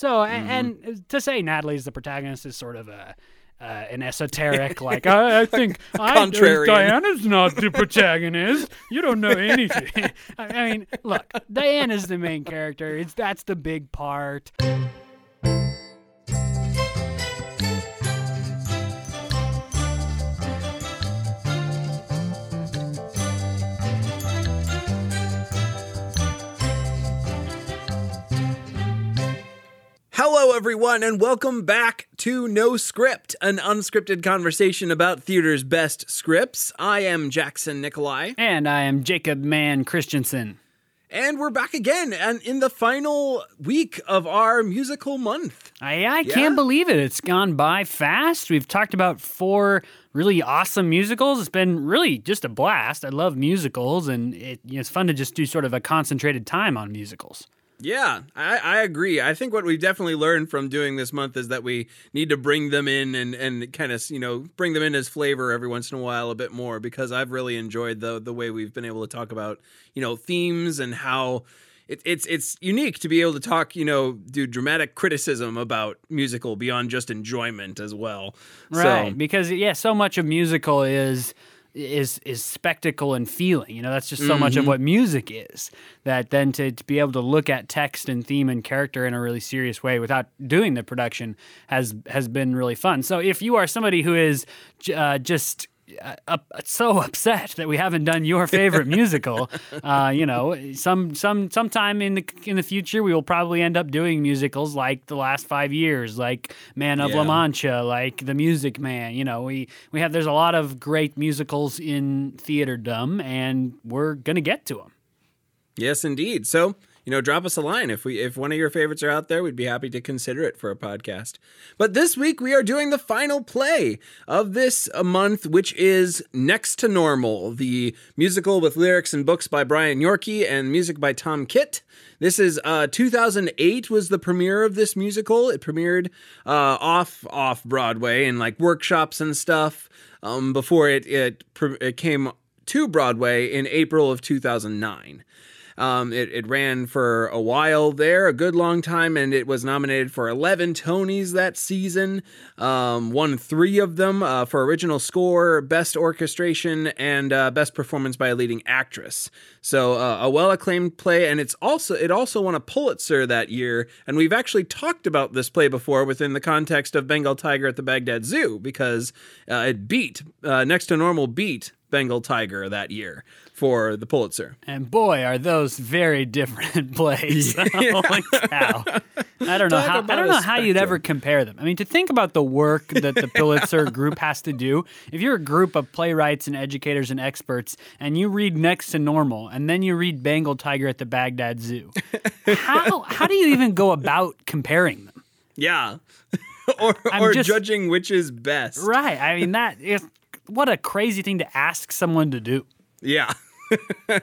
So, mm-hmm. and, and to say Natalie's the protagonist is sort of a uh, an esoteric, like I, I think I, Diana's not the protagonist. You don't know anything. I mean, look, Diana's the main character. It's that's the big part. Hello, everyone, and welcome back to No Script, an unscripted conversation about theater's best scripts. I am Jackson Nikolai. And I am Jacob Mann Christensen. And we're back again, and in the final week of our musical month. I, I yeah. can't believe it. It's gone by fast. We've talked about four really awesome musicals. It's been really just a blast. I love musicals, and it, you know, it's fun to just do sort of a concentrated time on musicals. Yeah, I, I, agree. I think what we've definitely learned from doing this month is that we need to bring them in and, and kind of, you know, bring them in as flavor every once in a while a bit more because I've really enjoyed the the way we've been able to talk about, you know, themes and how it, it's it's unique to be able to talk, you know, do dramatic criticism about musical beyond just enjoyment as well. Right, so, because yeah, so much of musical is is is spectacle and feeling. You know, that's just so mm-hmm. much of mm-hmm. what music is. That then to, to be able to look at text and theme and character in a really serious way without doing the production has has been really fun. So if you are somebody who is uh, just uh, so upset that we haven't done your favorite musical. Uh, you know, some some sometime in the in the future we will probably end up doing musicals like the last five years, like Man of yeah. La Mancha, like The Music Man. You know, we we have there's a lot of great musicals in theaterdom, and we're gonna get to them. Yes, indeed. So you know, drop us a line if we if one of your favorites are out there. We'd be happy to consider it for a podcast. But this week we are doing the final play of this month, which is Next to Normal, the musical with lyrics and books by Brian Yorkey and music by Tom Kitt. This is uh, 2008 was the premiere of this musical. It premiered uh, off off Broadway and like workshops and stuff um, before it it, it came to Broadway in April of 2009. Um, it, it ran for a while there, a good long time, and it was nominated for 11 Tonys that season. Um, won three of them uh, for original score, best orchestration, and uh, best performance by a leading actress. So uh, a well acclaimed play, and it's also it also won a Pulitzer that year. And we've actually talked about this play before within the context of Bengal Tiger at the Baghdad Zoo because uh, it beat uh, Next to Normal beat Bengal Tiger that year for the Pulitzer. And boy, are those very different plays. Holy cow. I don't know how I don't know how you'd ever compare them. I mean, to think about the work that the Pulitzer group has to do. If you're a group of playwrights and educators and experts and you read Next to Normal and then you read Bengal Tiger at the Baghdad Zoo, how how do you even go about comparing them? Yeah. or or just, judging which is best. Right. I mean that is what a crazy thing to ask someone to do. Yeah.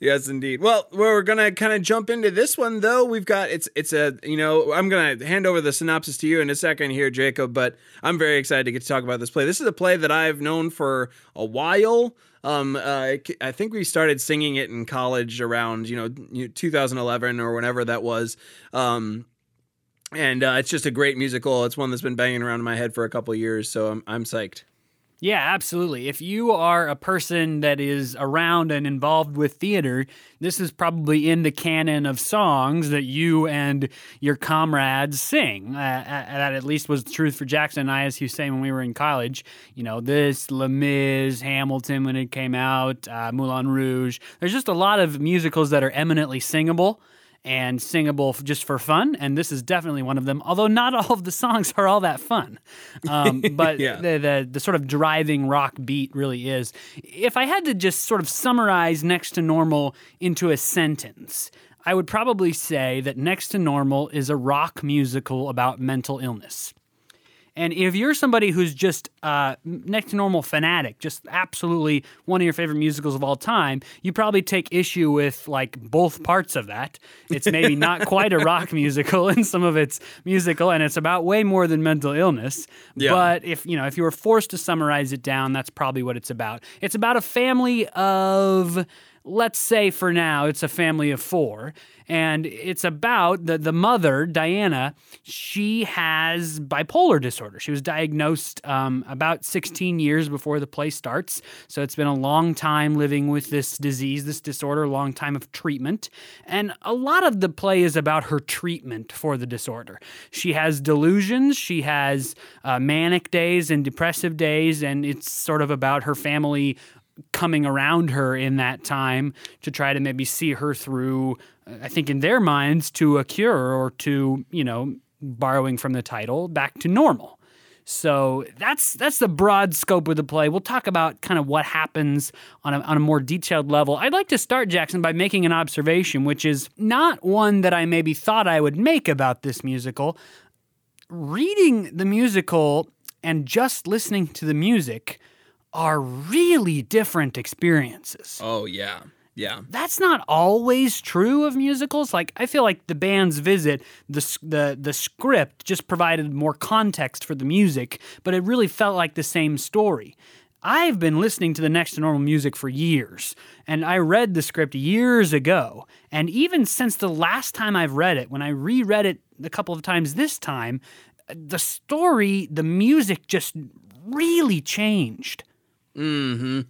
yes, indeed. Well, we're gonna kind of jump into this one though. We've got it's it's a you know I'm gonna hand over the synopsis to you in a second here, Jacob. But I'm very excited to get to talk about this play. This is a play that I've known for a while. Um, uh, I think we started singing it in college around you know 2011 or whenever that was. Um, and uh, it's just a great musical. It's one that's been banging around in my head for a couple years, so I'm I'm psyched. Yeah, absolutely. If you are a person that is around and involved with theater, this is probably in the canon of songs that you and your comrades sing. Uh, uh that at least was the truth for Jackson and I, as you say when we were in college. You know, this, Les Mis, Hamilton when it came out, uh, Moulin Rouge. There's just a lot of musicals that are eminently singable and singable just for fun. And this is definitely one of them, although not all of the songs are all that fun. Um, but yeah. the, the, the, sort of driving rock beat really is. If I had to just sort of summarize Next to Normal into a sentence, I would probably say that Next to Normal is a rock musical about mental illness. And if you're somebody who's just uh, next to normal fanatic, just absolutely one of your favorite musicals of all time, you probably take issue with like both parts of that. It's maybe not quite a rock musical in some of its musical, and it's about way more than mental illness. Yeah. But if you know, if you were forced to summarize it down, that's probably what it's about. It's about a family of let's say for now it's a family of four and it's about the the mother Diana. She has bipolar disorder. She was diagnosed um, about 16 years before the play starts, so it's been a long time living with this disease, this disorder, a long time of treatment, and a lot of the play is about her treatment for the disorder. She has delusions. She has uh, manic days and depressive days, and it's sort of about her family coming around her in that time to try to maybe see her through uh, I think in their minds to a cure or to, you know, borrowing from the title, back to normal. So that's that's the broad scope of the play. We'll talk about kind of what happens on a, on a more detailed level. I'd like to start, Jackson, by making an observation, which is not one that I maybe thought I would make about this musical. Reading the musical and just listening to the music are really different experiences. Oh, yeah. Yeah. That's not always true of musicals. Like I feel like the band's visit, the the the script just provided more context for the music, but it really felt like the same story. I've been listening to the next to normal music for years, and I read the script years ago. And even since the last time I've read it, when I reread it a couple of times this time, uh, the story, the music just really changed. Mm-hmm.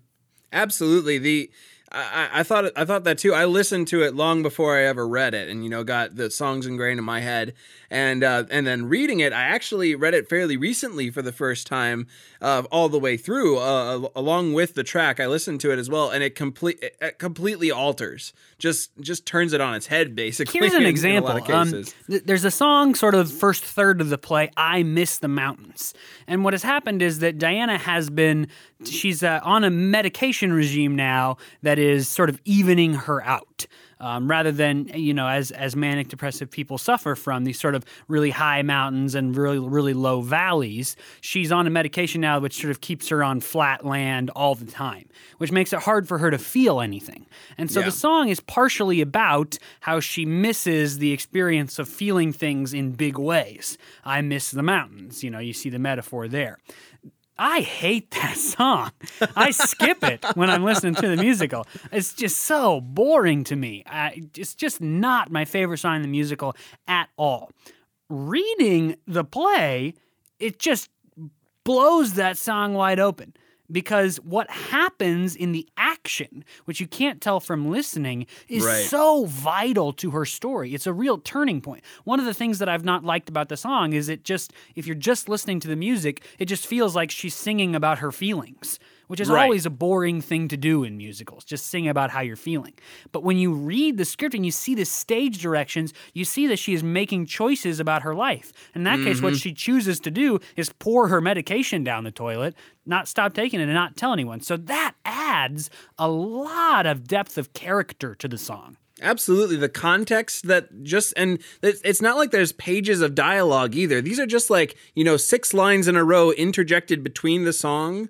Absolutely. The I, I thought I thought that too. I listened to it long before I ever read it, and you know, got the songs ingrained in my head. And uh, and then reading it, I actually read it fairly recently for the first time, uh, all the way through, uh, along with the track. I listened to it as well, and it complete it completely alters, just just turns it on its head, basically. Here's an in, example. In a um, th- there's a song, sort of first third of the play, "I Miss the Mountains," and what has happened is that Diana has been she's uh, on a medication regime now that is sort of evening her out um, rather than you know as as manic depressive people suffer from these sort of really high mountains and really really low valleys. She's on a medication now which sort of keeps her on flat land all the time, which makes it hard for her to feel anything. And so yeah. the song is partially about how she misses the experience of feeling things in big ways. I miss the mountains. You know, you see the metaphor there. I hate that song. I skip it when I'm listening to the musical. It's just so boring to me. I, it's just not my favorite song in the musical at all. Reading the play, it just blows that song wide open because what happens in the action, which you can't tell from listening, is right. so vital to her story. It's a real turning point. One of the things that I've not liked about the song is it just, if you're just listening to the music, it just feels like she's singing about her feelings which is right. always a boring thing to do in musicals, just sing about how you're feeling. But when you read the script and you see the stage directions, you see that she is making choices about her life. In that mm-hmm. case, what mm-hmm. she chooses to do is pour her medication down the toilet, not stop taking it, and not tell anyone. So that adds a lot of depth of character to the song. Absolutely. The context that just, and it's not like there's pages of dialogue either. These are just like, you know, six lines in a row interjected between the song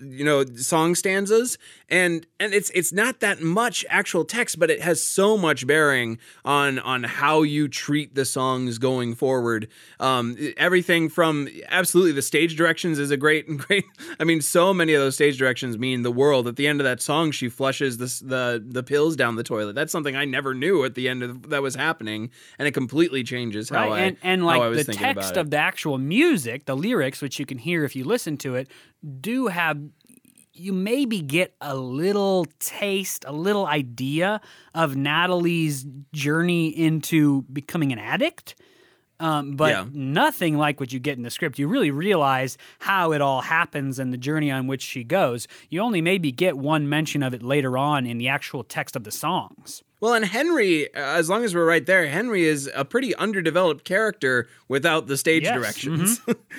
you know song stanzas. And and it's it's not that much actual text but it has so much bearing on on how you treat the songs going forward. Um everything from absolutely the stage directions is a great and great i mean so many of those stage directions mean the world. At the end of that song she flushes this the the pills down the toilet. That's something i never knew at the end of that was happening. And it completely changes how right. i and, and like the text of the actual music the lyrics which you can hear if you listen to it do have you maybe get a little taste, a little idea of Natalie's journey into becoming an addict. Um, but yeah. nothing like what you get in the script. You really realize how it all happens and the journey on which she goes. You only maybe get one mention of it later on in the actual text of the songs. Well, and Henry, as long as we're right there, Henry is a pretty underdeveloped character without the stage yes. directions. Mm-hmm.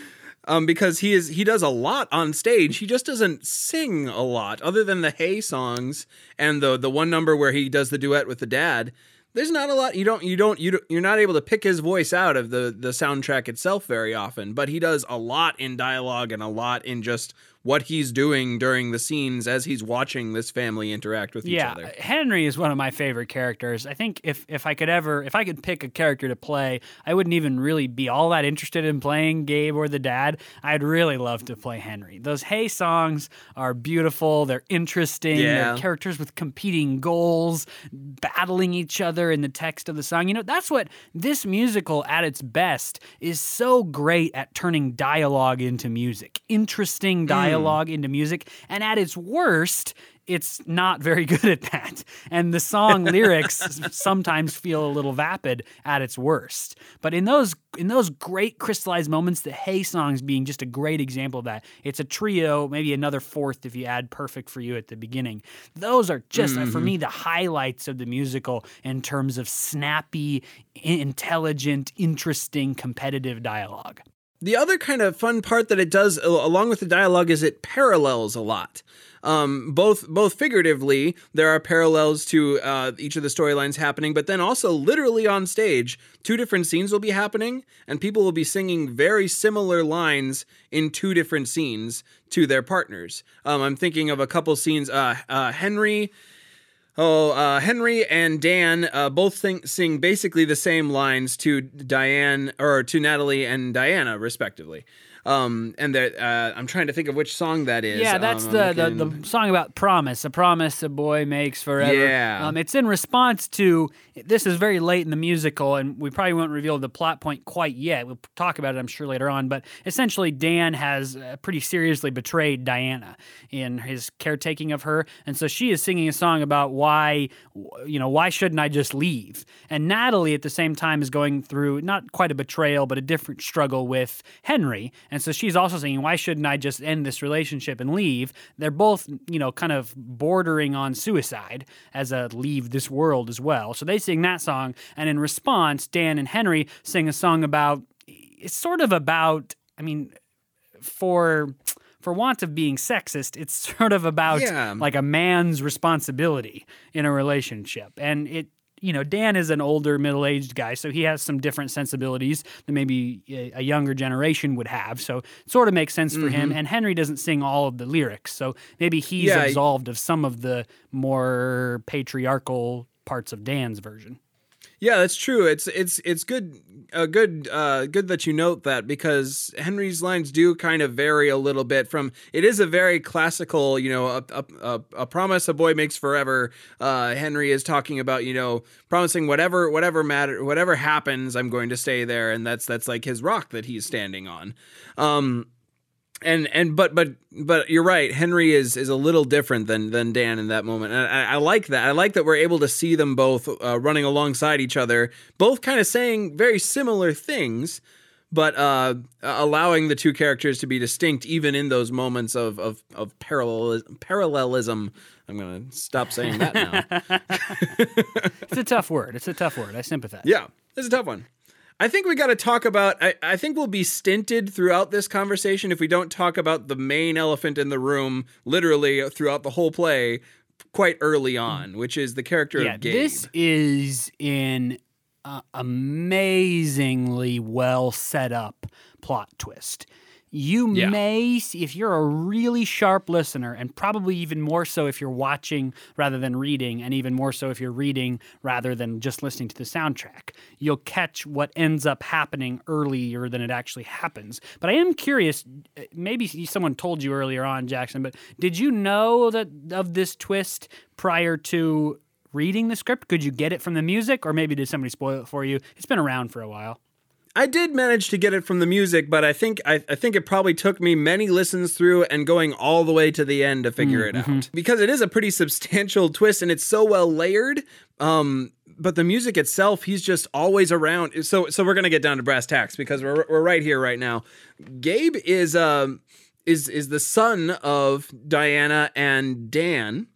um, because he is he does a lot on stage. He just doesn't sing a lot, other than the Hey songs and the the one number where he does the duet with the dad. There's not a lot. You don't you don't you don't, you're not able to pick his voice out of the the soundtrack itself very often. But he does a lot in dialogue and a lot in just what he's doing during the scenes as he's watching this family interact with each yeah, other. Henry is one of my favorite characters. I think if if I could ever if I could pick a character to play, I wouldn't even really be all that interested in playing Gabe or the dad. I'd really love to play Henry. Those Hey songs are beautiful. They're interesting. Yeah. They're characters with competing goals, battling each other in the text of the song. You know, that's what this musical at its best is so great at turning dialogue into music. Interesting dialogue into music. And at its worst, it's not very good at that. And the song lyrics sometimes feel a little vapid at its worst. But in those in those great crystallized moments, the Hey songs being just a great example of that. It's a trio, maybe another fourth if you add Perfect for You at the beginning. Those are just uh, for me the highlights of the musical in terms of snappy, intelligent, interesting, competitive dialogue. The other kind of fun part that it does, along with the dialogue, is it parallels a lot. Um, both both figuratively, there are parallels to uh, each of the storylines happening, but then also literally on stage, two different scenes will be happening, and people will be singing very similar lines in two different scenes to their partners. Um, I'm thinking of a couple scenes. Uh, uh, Henry. Oh, uh, Henry and Dan uh, both sing, sing basically the same lines to Diane or to Natalie and Diana, respectively. Um, and that uh, I'm trying to think of which song that is. Yeah, that's Um, the, I'm the the song about promise, a promise a boy makes forever. Yeah. Um, it's in response to this is very late in the musical, and we probably won't reveal the plot point quite yet. We'll talk about it, I'm sure, later on. But essentially, Dan has uh, pretty seriously betrayed Diana in his caretaking of her, and so she is singing a song about why, you know, why shouldn't I just leave? And Natalie, at the same time, is going through not quite a betrayal, but a different struggle with Henry, and so she's also saying, why shouldn't I just end this relationship and leave? They're both, you know, kind of bordering on suicide as a leave this world as well. So they sing that song, and in response, Dan and Henry sing a song about. It's sort of about. I mean, for for want of being sexist, it's sort of about Yeah. like a man's responsibility in a relationship. And it, you know, Dan is an older, middle aged guy, so he has some different sensibilities than maybe a, a younger generation would have. So it sort of makes sense for him. Mm-hmm. And Henry doesn't sing all of the lyrics, so maybe he's Yeah, absolved of some of the more patriarchal parts of Dan's version. Yeah, that's true. It's it's it's good uh, good uh, good that you note that because Henry's lines do kind of vary a little bit from. It is a very classical, you know, a, a, a, a promise a boy makes forever. Uh, Henry is talking about you know promising whatever whatever matter whatever happens, I'm going to stay there, and that's that's like his rock that he's standing on. Um, and and but but but you're right. Henry is is a little different than than Dan in that moment, and I, I like that. I like that we're able to see them both uh, running alongside each other, both kind of saying very similar things, but uh, allowing the two characters to be distinct, even in those moments of of of parallel parallelism. I'm gonna stop saying that now. It's a tough word. It's a tough word. I sympathize. Yeah, it's a tough one. I think we got to talk about. I, I think we'll be stinted throughout this conversation if we don't talk about the main elephant in the room, literally throughout the whole play, quite early on, which is the character Yeah, of Gabe. this is in uh, amazingly well set up plot twist. You Yeah. may, see, if you're a really sharp listener, and probably even more so if you're watching rather than reading, and even more so if you're reading rather than just listening to the soundtrack, you'll catch what ends up happening earlier than it actually happens. But I am curious, uh, maybe someone told you earlier on, Jackson, but did you know that of this twist prior to reading the script? Could you get it from the music, or maybe did somebody spoil it for you? It's been around for a while. I did manage to get it from the music, but I think I, I think it probably took me many listens through and going all the way to the end to figure it out because it is a pretty substantial twist and it's so well layered. Um, but the music itself, he's just always around. So so we're gonna get down to brass tacks because we're we're right here right now. Gabe is um is is the son of Diana and Dan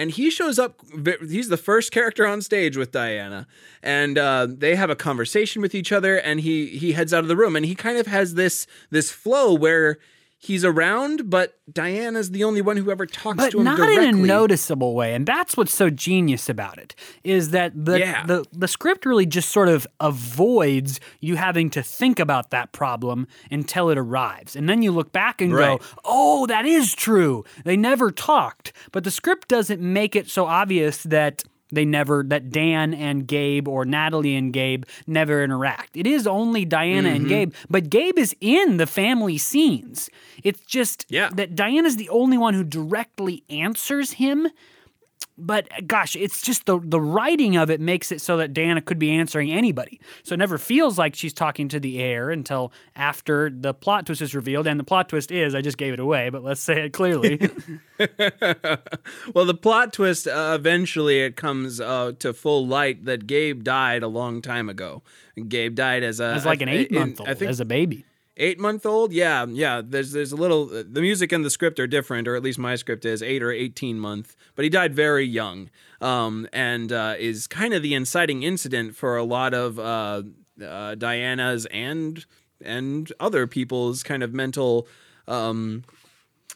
and he shows up he's the first character on stage with diana. And uh, they have a conversation with each other and he he heads out of the room and he kind of has this this flow where he's around, but Diana's the only one who ever talks but to him not directly. in a noticeable way and that's what's so genius about it is that the, Yeah. the the script really just sort of avoids you having to think about that problem until it arrives and then you look back and Right. go oh that is true they never talked but the script doesn't make it so obvious that they never that Dan and Gabe or Natalie and Gabe never interact. It is only Diana Mm-hmm. and Gabe, but Gabe is in the family scenes. It's just Yeah. that Diana's the only one who directly answers him. But gosh, it's just the the writing of it makes it so that Diana could be answering anybody. So it never feels like she's talking to the air until after the plot twist is revealed. And the plot twist is, I just gave it away, but let's say it clearly. Well, the plot twist uh, eventually it comes uh, to full light that Gabe died a long time ago. Gabe died as a As like an eight month old, as a baby. Eight month old. Yeah, yeah. There's there's a little. The music and the script are different, or at least my script is eight or eighteen month. But he died very young, um, and uh, is kind of the inciting incident for a lot of uh, uh, Diana's and and other people's kind of mental um,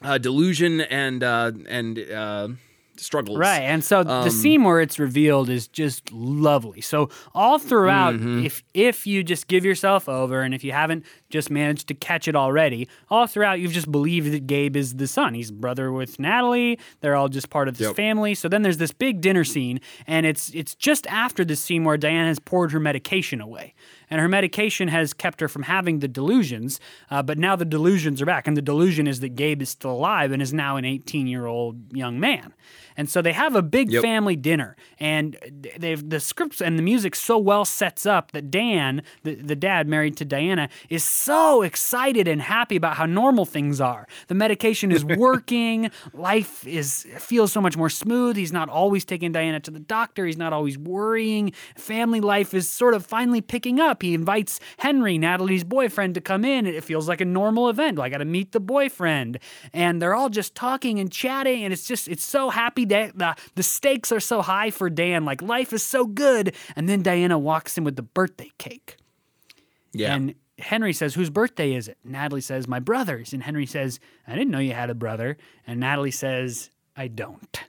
uh, delusion and uh, and uh, struggles. Right. And so Um, the scene where it's revealed is just lovely. So all throughout, Mm-hmm. if if you just give yourself over and if you haven't just managed to catch it already, all throughout you've just believed that Gabe is the son. He's brother with Natalie. They're all just part of this Yep. family. So then there's this big dinner scene, and it's it's just after the scene where Diana has poured her medication away. And her medication has kept her from having the delusions, uh, but now the delusions are back. And the delusion is that Gabe is still alive and is now an 18 year old young man. And so they have a big Yep. family dinner, and they've the scripts and the music so well sets up that Dan, the, the dad married to Diana, is so excited and happy about how normal things are. The medication is working, life is feels so much more smooth. He's not always taking Diana to the doctor. He's not always worrying. Family life is sort of finally picking up. He invites Henry, Natalie's boyfriend, to come in. It feels like a normal event. I got to meet the boyfriend, and they're all just talking and chatting, and it's just it's so happy the the stakes are so high for Dan. Like life is so good, and then Diana walks in with the birthday cake. Yeah. And Henry says, Whose birthday is it? Natalie says, My brother's. And Henry says, I didn't know you had a brother. And Natalie says, I don't.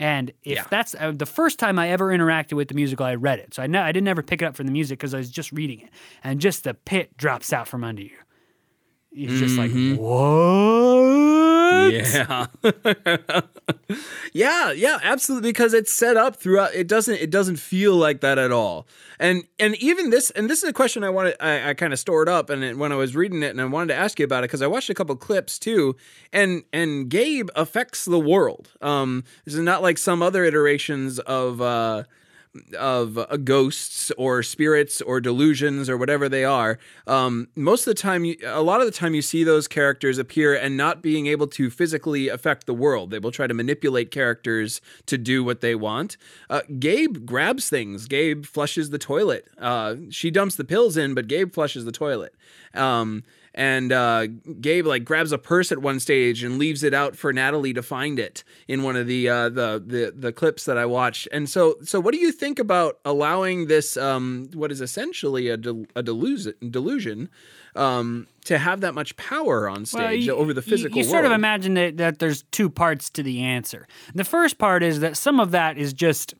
And if Yeah. that's uh, the first time I ever interacted with the musical, I read it. So I know I didn't ever pick it up from the music because I was just reading it. And just the pit drops out from under you. It's just like, what? Yeah. yeah, yeah, absolutely because it's set up throughout it doesn't it doesn't feel like that at all. And and even this and this is a question I wanted I, I kind of stored up and it- when I was reading it and I wanted to ask you about it because I watched a couple clips too and and Gabe affects the world. Um this is not like some other iterations of uh of uh, ghosts or spirits or delusions or whatever they are. Um, most of the time, you, a lot of the time, you see those characters appear and not being able to physically affect the world. They will try to manipulate characters to do what they want. Uh, Gabe grabs things. Gabe flushes the toilet. Uh, she dumps the pills in, but Gabe flushes the toilet. Um, and uh, Gabe like grabs a purse at one stage and leaves it out for Natalie to find it in one of the uh, the, the the clips that I watched. And so so what do you think about allowing this um, what is essentially a, del- a delusion delusion um, to have that much power on stage you- over the you- physical You, sort of imagine that, that there's two parts to the answer. The first part is that some of that is just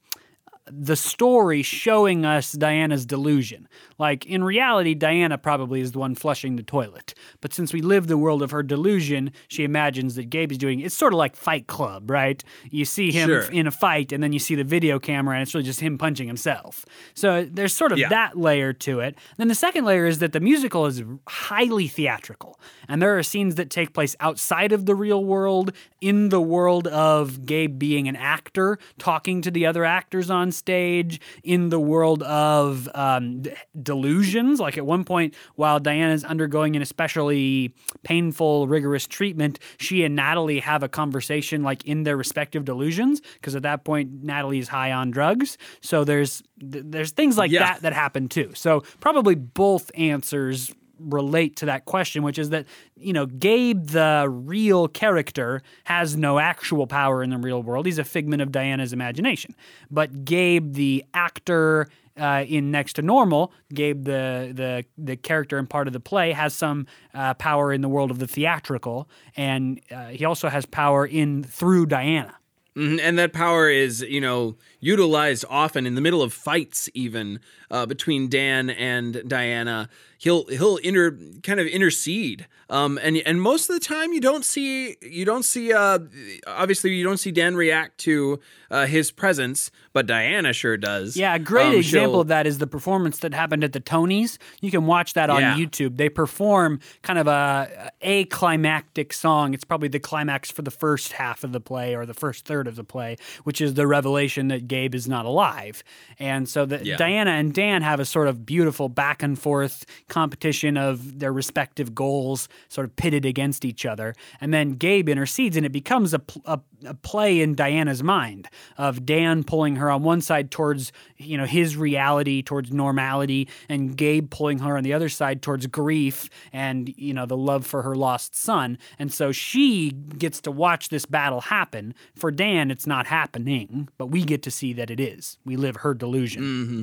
the story showing us Diana's delusion. Like in reality, Diana probably is the one flushing the toilet. But since we live the world of her delusion, she imagines that Gabe is doing it's sort of like Fight Club, right? You see him Sure. in a fight and then you see the video camera and it's really just him punching himself. So there's sort of Yeah. that layer to it. Then the second layer is that the musical is highly theatrical. And there are scenes that take place outside of the real world, in the world of Gabe being an actor, talking to the other actors on stage, in the world of um, d- delusions. Like at one point, while Diana's undergoing an especially painful, rigorous treatment, she and Natalie have a conversation like in their respective delusions. Because at that point, Natalie is high on drugs. So there's th- there's things like Yeah. that that happen too. So probably both answers relate to that question, which is that, you know, Gabe, the real character, has no actual power in the real world. He's a figment of Diana's imagination. But Gabe, the actor, uh, in Next to Normal, Gabe, the the the character and part of the play, has some uh, power in the world of the theatrical, and uh, he also has power in through Diana. Mhm, And that power is, you know, utilized often in the middle of fights, even uh, between Dan and Diana. He'll he'll inter kind of intercede, um, and and most of the time you don't see you don't see uh, obviously you don't see Dan react to uh, his presence, but Diana sure does. Yeah, a great Um, example of that is the performance that happened at the Tonys. You can watch that on Yeah. YouTube. They perform kind of a a climactic song. It's probably the climax for the first half of the play or the first third of the play, which is the revelation that Gabe is not alive. And so the, Yeah. Diana and Dan have a sort of beautiful back and forth competition of their respective goals, sort of pitted against each other. And then Gabe intercedes, and it becomes a, a, a play in Diana's mind of Dan pulling her on one side towards you know his reality, towards normality, and Gabe pulling her on the other side towards grief and you know the love for her lost son. And so she gets to watch this battle happen. For Dan, it's not happening, but we get to see that it is. We live her delusion. Mm-hmm.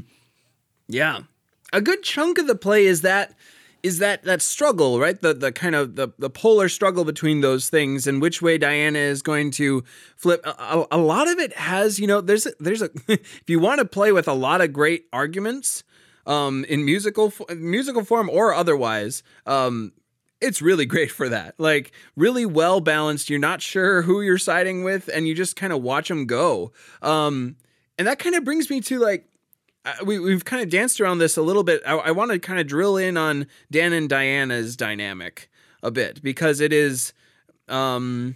Yeah. A good chunk of the play is that is that that struggle, right? The the kind of the, the polar struggle between those things and which way Diana is going to flip. A, a- a lot of it has, you know, there's a, there's a if you want to play with a lot of great arguments um in musical musical form or otherwise, um it's really great for that. Like really well balanced. You're not sure who you're siding with and you just kind of watch them go. Um and that kind of brings me to like we, we've kind of danced around this a little bit. I, I want to kind of drill in on Dan and Diana's dynamic a bit because it is, um,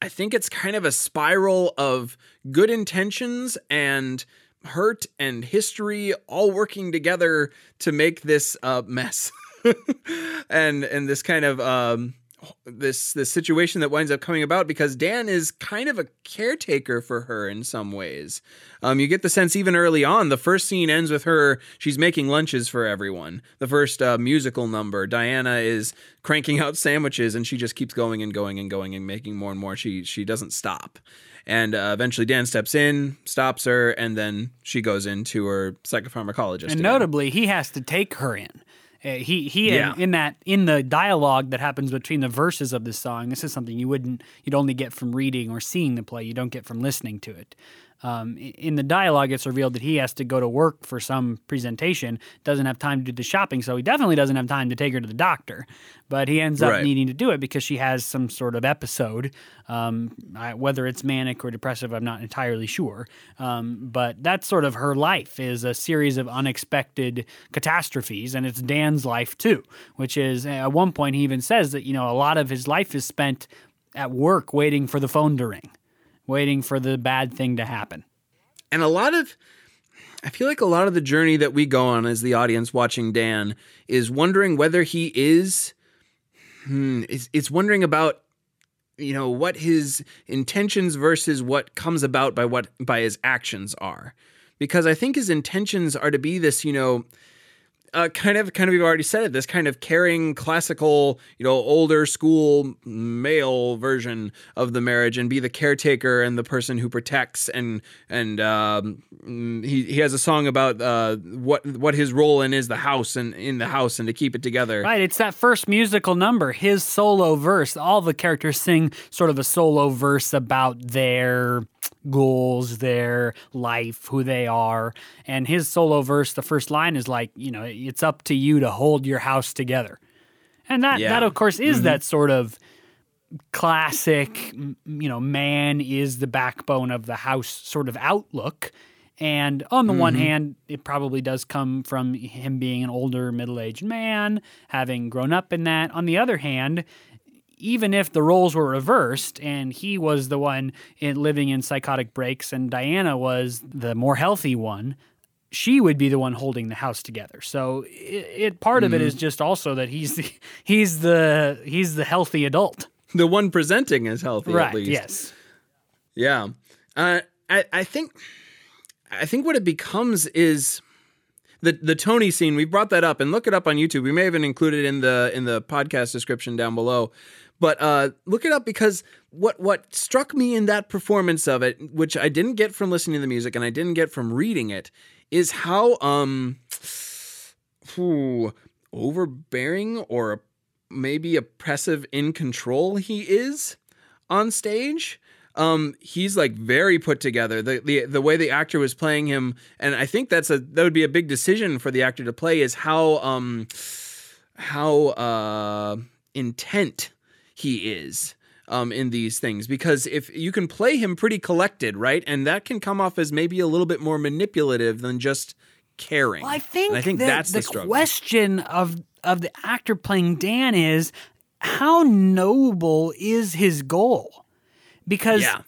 I think it's kind of a spiral of good intentions and hurt and history all working together to make this uh, mess, and and this kind of um, this this situation that winds up coming about because Dan is kind of a caretaker for her in some ways. Um, you get the sense even early on. The first scene ends with her. She's making lunches for everyone. The first uh, musical number. Diana is cranking out sandwiches, and she just keeps going and going and going and making more and more. She she doesn't stop. And uh, eventually, Dan steps in, stops her, and then she goes into her psychopharmacologist. And again. notably, he has to take her in. Uh, he he Yeah. in, in that in the dialogue that happens between the verses of this song. This is something you wouldn't you'd only get from reading or seeing the play. You don't get from listening to it. Um, in the dialogue, it's revealed that he has to go to work for some presentation, doesn't have time to do the shopping, so he definitely doesn't have time to take her to the doctor. But he ends up Right. needing to do it because she has some sort of episode. Um, I, whether it's manic or depressive, I'm not entirely sure. Um, but that's sort of her life is a series of unexpected catastrophes, and it's Dan's life too. Which is at one point he even says that you know a lot of his life is spent at work waiting for the phone to ring, waiting for the bad thing to happen. and a lot of I feel like a lot of the journey that we go on as the audience watching Dan is wondering whether he is hmm, it's, it's wondering about you know what his intentions versus what comes about by what by his actions are because I think his intentions are to be this you know uh, kind of kind of you've already said it this kind of caring classical you know older school male version of the marriage and be the caretaker and the person who protects and and um, mm, he, he has a song about uh, what what his role in is the house and in the house and to keep it together Right, it's that first musical number, his solo verse. All the characters sing sort of a solo verse about their goals, their life, who they are. And his solo verse, the first line is like, you know, it's up to you to hold your house together. And that Yeah. that of course is mm-hmm. that sort of classic, you know, man is the backbone of the house sort of outlook. And on the one mm-hmm. hand, it probably does come from him being an older middle aged man, having grown up in that. On the other hand, even if the roles were reversed and he was the one in, living in psychotic breaks and Diana was the more healthy one, she would be the one holding the house together. So it, it part of it is just also that he's the, he's the he's the healthy adult. the one presenting is healthy right. at least Yes. Yeah. Uh, I, I think I think what it becomes is the the Tony scene. We brought that up and look it up on YouTube. We may even include it in the in the podcast description down below. But uh, look it up because what what struck me in that performance of it, which I didn't get from listening to the music and I didn't get from reading it, is how um whew, overbearing or maybe oppressive in control he is on stage. Um, he's like very put together. The, the the way the actor was playing him, and I think that's a that would be a big decision for the actor to play is how um how uh intent he is um, in these things because if you can play him pretty collected, right, and that can come off as maybe a little bit more manipulative than just caring. Well, I think and I think the, that's the, the question of of the actor playing Dan is how noble is his goal? Because Yeah.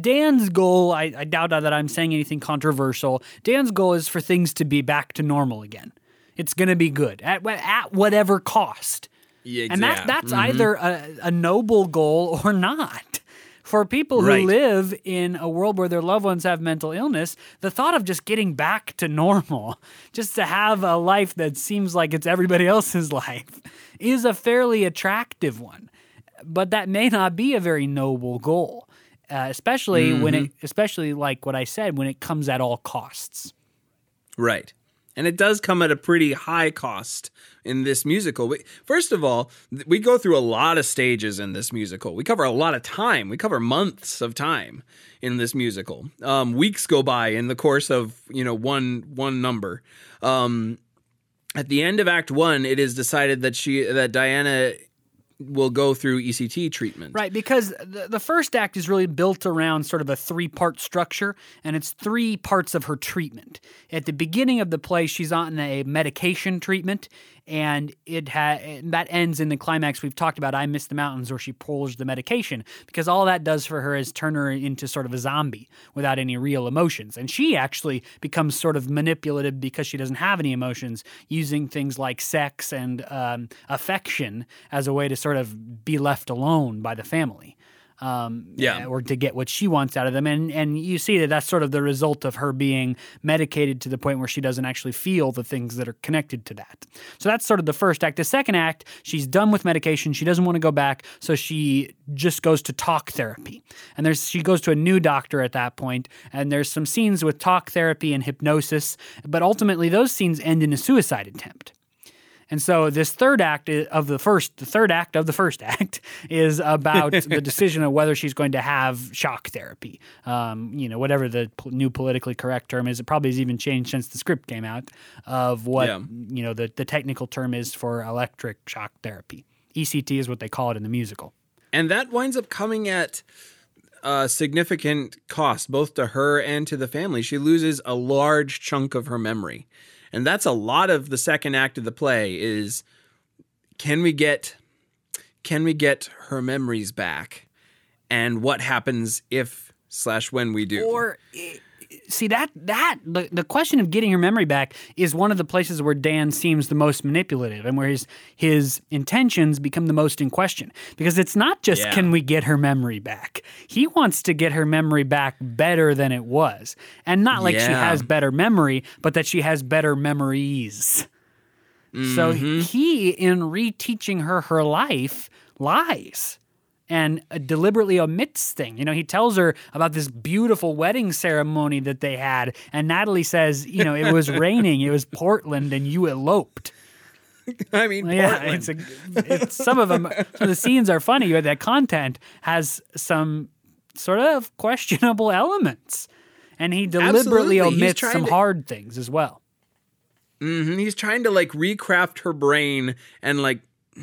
Dan's goal, I, I doubt that I'm saying anything controversial. Dan's goal is for things to be back to normal again. It's going to be good at at whatever cost. Yeah, And that that's Mhm. either a, a noble goal or not. For people who Right. live in a world where their loved ones have mental illness, the thought of just getting back to normal, just to have a life that seems like it's everybody else's life, is a fairly attractive one. But that may not be a very noble goal, uh, especially when it, especially like what I said, when it comes at all costs. Right. And it does come at a pretty high cost in this musical. We- First of all, we go through a lot of stages in this musical. We cover a lot of time. We cover months of time in this musical. Um, weeks go by in the course of you know one one number. Um, at the end of Act One, it is decided that she that Diana will go through ECT treatment. Right, because the, the first act is really built around sort of a three part structure, and it's three parts of her treatment. At the beginning of the play, she's on a medication treatment, and it ha- that ends in the climax we've talked about, I Miss the Mountains, where she pulls the medication, because all that does for her is turn her into sort of a zombie without any real emotions. And she actually becomes sort of manipulative because she doesn't have any emotions, using things like sex and um, affection as a way to sort of be left alone by the family. Um, Yeah. or to get what she wants out of them, and and you see that that's sort of the result of her being medicated to the point where she doesn't actually feel the things that are connected to that. So that's sort of the first act. The second act, she's done with medication. She doesn't want to go back, so she just goes to talk therapy. And there's she goes to a new doctor at that point, and there's some scenes with talk therapy and hypnosis, but ultimately those scenes end in a suicide attempt. And so this third act of the first, the third act of the first act is about the decision of whether she's going to have shock therapy. Um, you know, whatever the po- new politically correct term is. It probably has even changed since the script came out of what Yeah. you know the the technical term is for electric shock therapy. ECT is what they call it in the musical. And that winds up coming at a significant cost, both to her and to the family. She loses a large chunk of her memory. And that's a lot of the second act of the play is can we get can we get her memories back? And what happens if slash when we do? Or see that that the, the question of getting her memory back is one of the places where Dan seems the most manipulative and where his his intentions become the most in question. Because it's not just Yeah. can we get her memory back? He wants to get her memory back better than it was. And not like she has better memory but that she has better memories. So Mm-hmm. he in reteaching her her life lies and uh, deliberately omits things. You know, he tells her about this beautiful wedding ceremony that they had, and Natalie says, you know, it was raining, it was Portland, and you eloped. I mean, Yeah, Portland. it's a, it's some of them. Some of the scenes are funny, but that content has some sort of questionable elements, and he deliberately Absolutely. Omits some to- hard things as well. Mhm. He's trying to like recraft her brain and like,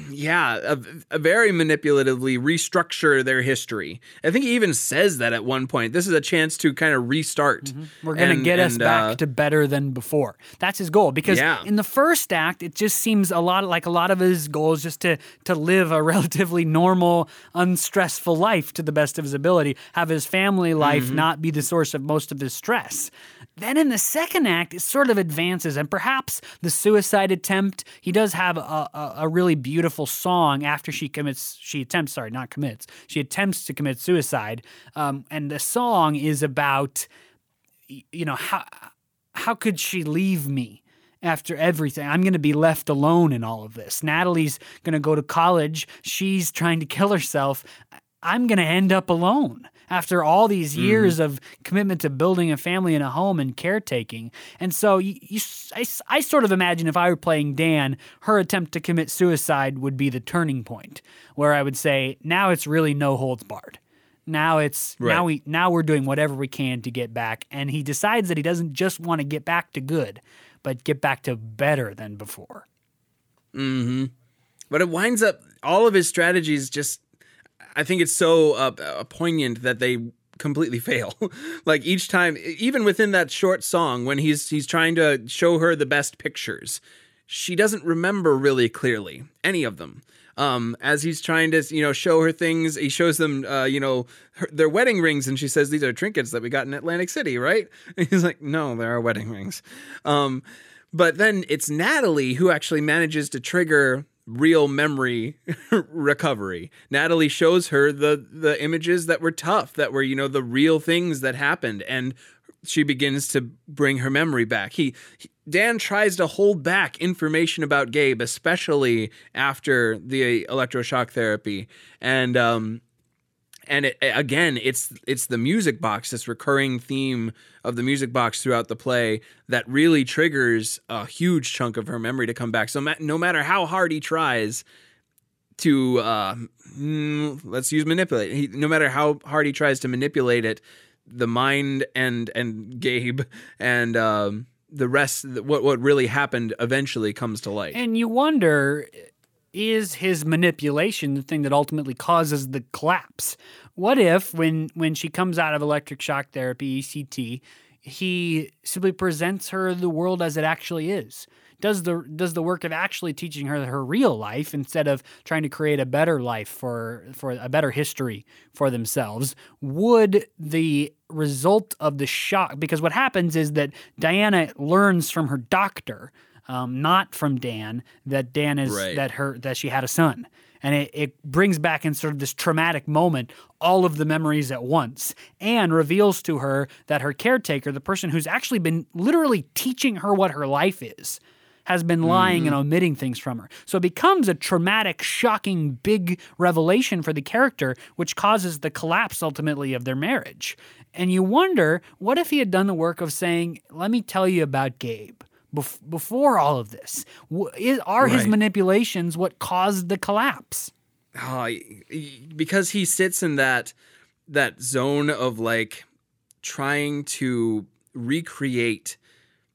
yeah, a, a very manipulatively restructure their history. I think he even says that at one point. This is a chance to kind of restart. Mm-hmm. We're going to And- get us and, back uh, to better than before. That's his goal. Because Yeah. in the first act, it just seems a lot like a lot of his goals just to to live a relatively normal, unstressful life to the best of his ability, have his family life Mm-hmm. not be the source of most of his stress. Then in the second act, it sort of advances, and perhaps the suicide attempt. He does have a, a, a really beautiful song after she commits. She attempts, sorry, not commits. She attempts to commit suicide, um, and the song is about you know how how could she leave me after everything i'm going to be left alone in all of this natalie's going to go to college she's trying to kill herself i'm going to end up alone after all these years of commitment to building a family and a home and caretaking. And so you, you I, I sort of imagine if I were playing Dan, her attempt to commit suicide would be the turning point where I would say, now it's really no holds barred. Now it's Right. now we now we're doing whatever we can to get back. And he decides that he doesn't just want to get back to good, but get back to better than before. Hmm. But it winds up all of his strategies just I think it's so uh, uh, poignant that they completely fail. like each time even within that short song when he's he's trying to show her the best pictures, she doesn't remember really clearly any of them. Um, as he's trying to, you know, show her things, he shows them, uh, you know, her, their wedding rings, and she says, "These are trinkets that we got in Atlantic City, right?" And he's like, "No, they are wedding rings." Um, but then it's Natalie who actually manages to trigger real memory recovery. Natalie shows her the the images that were tough, that were you know the real things that happened, and she begins to bring her memory back. He, he Dan tries to hold back information about Gabe, especially after the electroshock therapy, and um, and it, again it's it's the music box this recurring theme of the music box throughout the play that really triggers a huge chunk of her memory to come back so ma- no matter how hard he tries to uh, mm, let's use manipulate he, no matter how hard he tries to manipulate it the mind and and gabe and um, the rest what what really happened eventually comes to light And you wonder is his manipulation the thing that ultimately causes the collapse? What if when when she comes out of electric shock therapy, ECT, he simply presents her the world as it actually is? Does the does the work of actually teaching her her real life instead of trying to create a better life for for a better history for themselves? Would the result of the shock because what happens is that Diana learns from her doctor um, not from Dan that Dan is Right. that her that she had a son, and it, it brings back in sort of this traumatic moment all of the memories at once, and reveals to her that her caretaker, the person who's actually been literally teaching her what her life is, has been lying and mm-hmm. omitting things from her. So it becomes a traumatic, shocking, big revelation for the character, which causes the collapse ultimately of their marriage. And you wonder, what if he had done the work of saying, "Let me tell you about Gabe." Bef- before all of this? W- is, are his manipulations what caused the collapse? Uh, y- because he sits in that that zone of like trying to recreate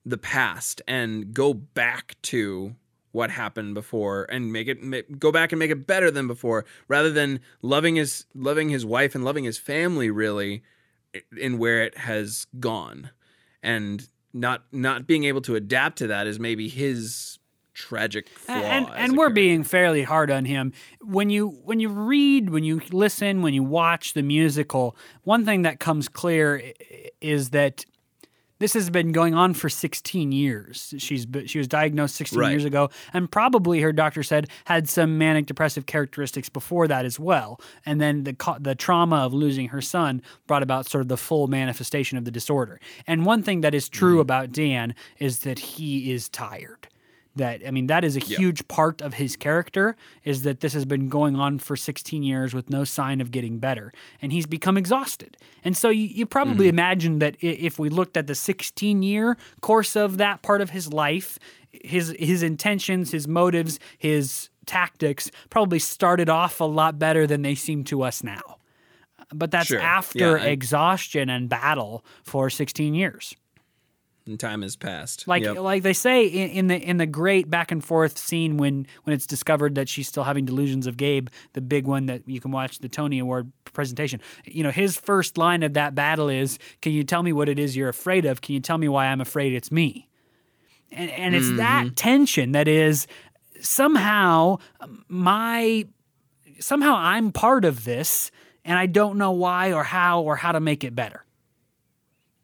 the past and go back to what happened before and make it ma- go back and make it better than before rather than loving his loving his wife and loving his family really in where it has gone and not not being able to adapt to that is maybe his tragic flaw and and we're character. being fairly hard on him when you when you read when you listen when you watch the musical one thing that comes clear is that this has been going on for 16 years. She's she was diagnosed 16 Right. years ago and probably her doctor said had some manic depressive characteristics before that as well. And then the the trauma of losing her son brought about sort of the full manifestation of the disorder. And one thing that is true mm-hmm. about Dan is that he is tired that I mean that is a huge part of his character is that this has been going on for 16 years with no sign of getting better and he's become exhausted. And so you, you probably mm-hmm. imagine that if we looked at the 16 year course of that part of his life, his his intentions, his motives, his tactics probably started off a lot better than they seem to us now. But that's Sure. after Yeah, I- exhaustion and battle for 16 years. And time has passed Like Yep. like they say in, in the in the great back and forth scene when when it's discovered that she's still having delusions of Gabe, the big one that you can watch the Tony Award presentation. You know, his first line of that battle is, "Can you tell me what it is you're afraid of? Can you tell me why I'm afraid it's me?" And and it's Mm-hmm. that tension that is somehow my somehow I'm part of this and I don't know why or how or how to make it better.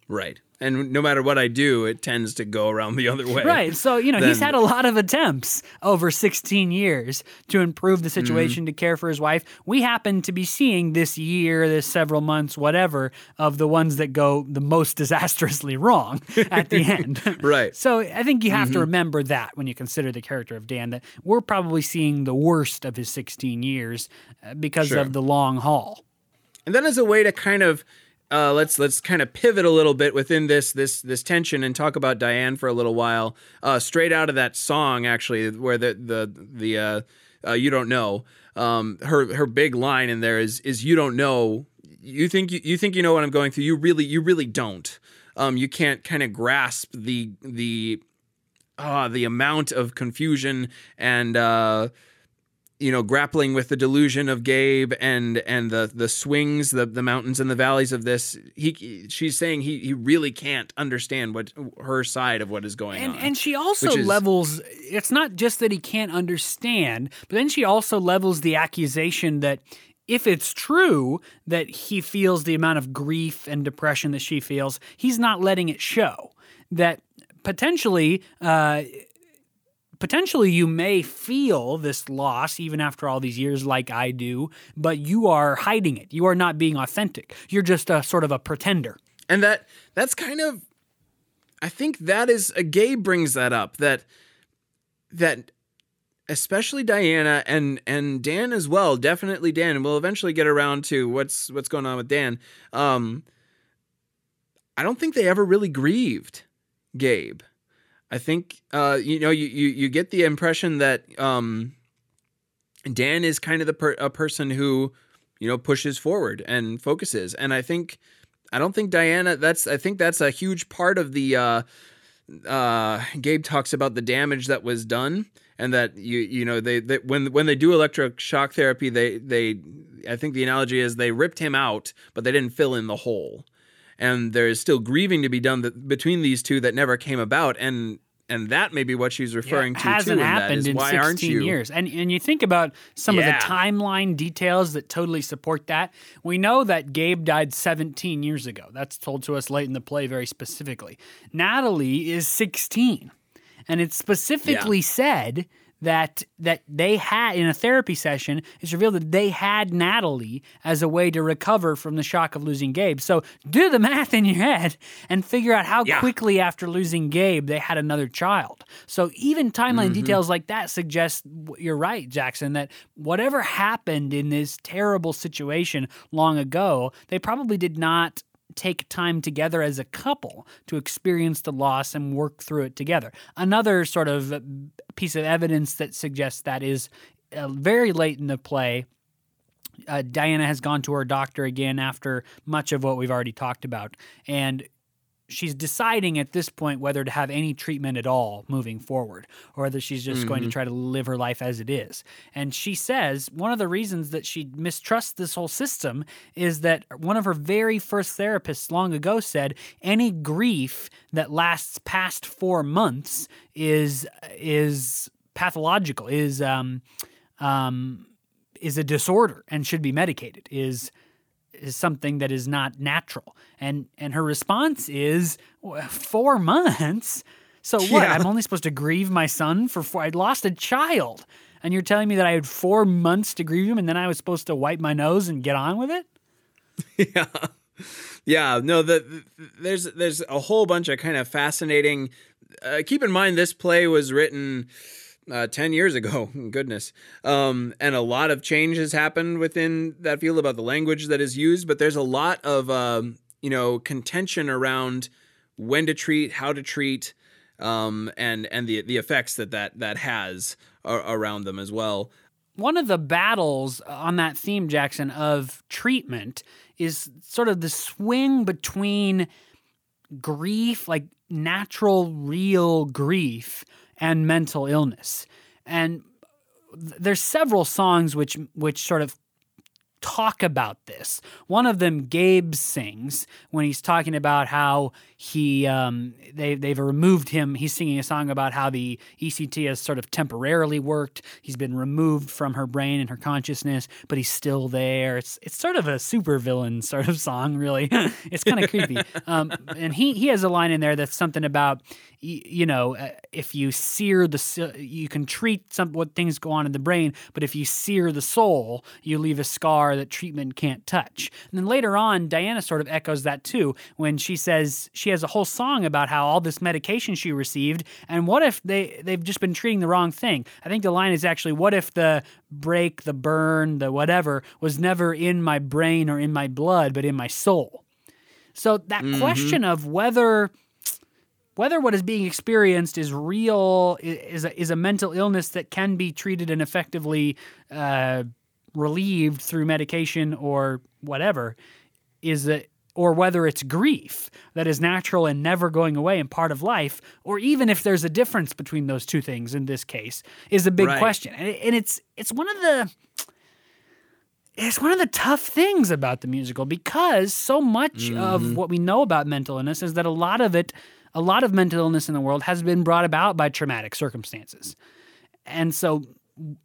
Right. And no matter what I do, it tends to go around the other way. Right. So, you know, he's had a lot of attempts over 16 years to improve the Mm-hmm. situation to care for his wife. We happen to be seeing this year, this several months, whatever, of the ones that go the most disastrously wrong at the end. Right. So I think you have to remember that when you consider the character of Dan, that we're probably seeing the worst of his 16 years uh, because Sure. of the long haul. And then as a way to kind of uh, let's let's kind of pivot a little bit within this this this tension and talk about Diane for a little while. Uh, straight out of that song, actually, where the the the uh, uh, you don't know. Um, her her big line in there is is you don't know. You think you, you think you know what I'm going through. You really you really don't. Um, you can't kind of grasp the the uh, the amount of confusion and uh, you know grappling with the delusion of Gabe and and the the swings the the mountains and the valleys of this he she's saying he he really can't understand what her side of what is going and, on and she also is, levels it's not just that he can't understand but then she also levels the accusation that if it's true that he feels the amount of grief and depression that she feels he's not letting it show. That potentially uh, potentially you may feel this loss even after all these years like I do, but you are hiding it. You are not being authentic. You're just a sort of a pretender. And that that's kind of I think that is a Gabe brings that up that that especially Diana and and Dan as well, definitely Dan, we'll eventually get around to what's what's going on with Dan. Um I don't think they ever really grieved Gabe. I think uh, you know you, you you get the impression that um, Dan is kind of the per- a person who you know pushes forward and focuses, and I think I don't think Diana. That's I think that's a huge part of the. Uh, uh, Gabe talks about the damage that was done, and that you you know they, they when when they do electric shock therapy, they they I think the analogy is they ripped him out, but they didn't fill in the hole and there is still grieving to be done that, between these two that never came about. And and that may be what she's referring yeah, to hasn't too, happened in why 16 years. And and you think about some yeah. of the timeline details that totally support that. We know that gabe died 17 years ago. That's told to us late in the play very specifically. Natalie is 16 and it's specifically yeah. said that that they had in a therapy session it's revealed that they had Natalie as a way to recover from the shock of losing Gabe. So do the math in your head and figure out how yeah. quickly after losing Gabe they had another child. So even timeline mm-hmm. details like that suggest you're right, Jackson, that whatever happened in this terrible situation long ago, they probably did not take time together as a couple to experience the loss and work through it together. Another sort of piece of evidence that suggests that is uh, very late in the play. Uh, Diana has gone to her doctor again after much of what we've already talked about. And she's deciding at this point whether to have any treatment at all moving forward or whether she's just mm-hmm. going to mm-hmm. try to live her life as it is. And she says one of the reasons that she mistrusts this whole system is that one of her very first therapists long ago said any grief that lasts past 4 months is is pathological is um um is a disorder and should be medicated is is something that is not natural. And and her response is four months. So what? Yeah. I'm only supposed to grieve my son for four. I lost a child, and you're telling me that I had four months to grieve him, and then I was supposed to wipe my nose and get on with it? Yeah, yeah. No, the, the there's there's a whole bunch of kind of fascinating. Uh, keep in mind, this play was written uh, 10 years ago goodness. Um, and a lot of change has happened within that field about the language that is used but there's a lot of um, you know contention around when to treat how to treat um, and and the the effects that that that has around them as well. One of the battles on that theme jackson of treatment is sort of the swing between grief like natural real grief and mental illness. And there's several songs which which sort of talk about this. One of them, Gabe sings when he's talking about how he um, they they've removed him. He's singing a song about how the ECT has sort of temporarily worked. He's been removed from her brain and her consciousness, but he's still there. It's it's sort of a supervillain sort of song, really. it's kind of creepy. Um, and he he has a line in there that's something about you know, uh, if you sear the, you can treat some what things go on in the brain, but if you sear the soul, you leave a scar that treatment can't touch. And then later on, Diana sort of echoes that too when she says she has a whole song about how all this medication she received, and what if they they've just been treating the wrong thing? I think the line is actually, "What if the break, the burn, the whatever was never in my brain or in my blood, but in my soul?" So that mm-hmm. question of whether whether what is being experienced is real is a, is a mental illness that can be treated and effectively uh, relieved through medication or whatever is that or whether it's grief that is natural and never going away and part of life, or even if there's a difference between those two things in this case, is a big right. question. And, it's it's one of the it's one of the tough things about the musical because so much mm-hmm. of what we know about mental illness is that a lot of it a lot of mental illness in the world has been brought about by traumatic circumstances. And so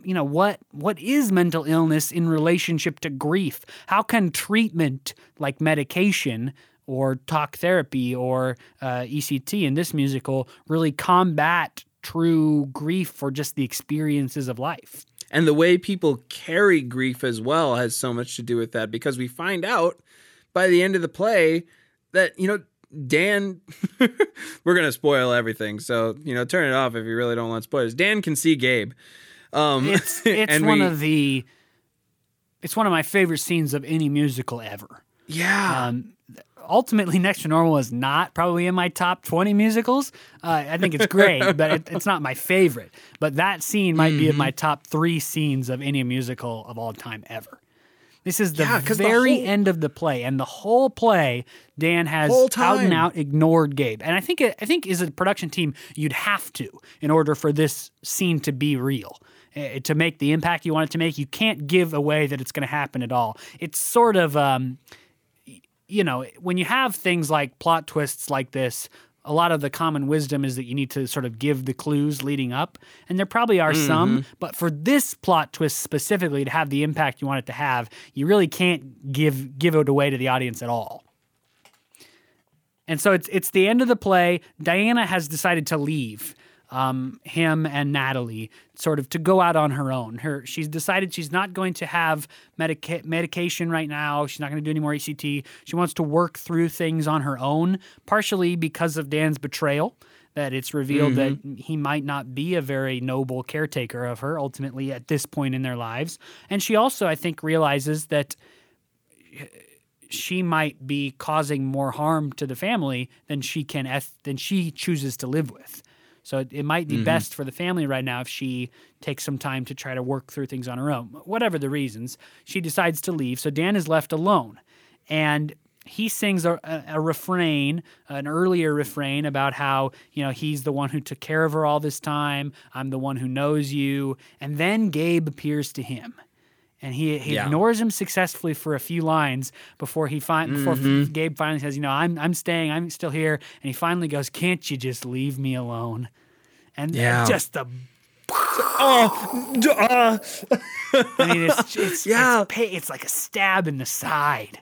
you know what what is mental illness in relationship to grief how can treatment like medication or talk therapy or uh, ect in this musical really combat true grief or just the experiences of life and the way people carry grief as well has so much to do with that because we find out by the end of the play that you know Dan, we're gonna spoil everything, so you know, turn it off if you really don't want spoilers. Dan can see Gabe. Um, it's it's one we, of the it's one of my favorite scenes of any musical ever. Yeah. Um, ultimately, Next to Normal is not probably in my top twenty musicals. Uh, I think it's great, but it, it's not my favorite. But that scene might mm-hmm. be in my top three scenes of any musical of all time ever. This is the yeah, very the whole, end of the play, and the whole play, Dan has out and out ignored Gabe. And I think I think as a production team, you'd have to in order for this scene to be real. Uh, to make the impact you want it to make, you can't give away that it's going to happen at all. It's sort of, um, you know, when you have things like plot twists like this, a lot of the common wisdom is that you need to sort of give the clues leading up. And there probably are mm-hmm. some, but for this plot twist specifically to have the impact you want it to have, you really can't give give it away to the audience at all. And so it's it's the end of the play. Diana has decided to leave um, him and Natalie sort of to go out on her own. Her she's decided she's not going to have medica- medication right now. She's not going to do any more ECT. She wants to work through things on her own, partially because of Dan's betrayal. That it's revealed mm-hmm. that he might not be a very noble caretaker of her ultimately at this point in their lives. And she also, I think, realizes that she might be causing more harm to the family than she can than she chooses to live with. So it, it might be mm-hmm. best for the family right now if she takes some time to try to work through things on her own. Whatever the reasons, she decides to leave. So Dan is left alone. And he sings a, a, a, refrain, an earlier refrain about how, you know, he's the one who took care of her all this time. I'm the one who knows you. And then Gabe appears to him. And he, he yeah. ignores him successfully for a few lines before he fi- before mm-hmm. Gabe finally says, you know, I'm I'm staying, I'm still here. And he finally goes, "Can't you just leave me alone?" And yeah. just the oh, uh. I mean, it's, it's yeah, it's, it's, like a stab in the side.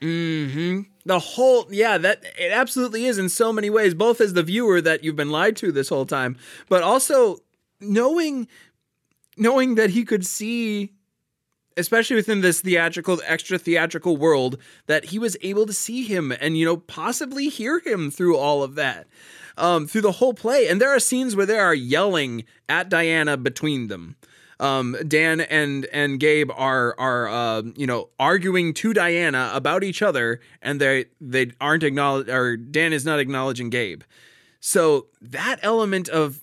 Hmm. The whole yeah, that it absolutely is in so many ways. Both as the viewer that you've been lied to this whole time, but also knowing knowing that he could see especially within this theatrical extra theatrical world that he was able to see him and you know possibly hear him through all of that um, through the whole play. And there are scenes where they are yelling at diana between them. Um, dan and and gabe are are uh, you know arguing to diana about each other and they they aren't acknowledge or dan is not acknowledging gabe. So that element of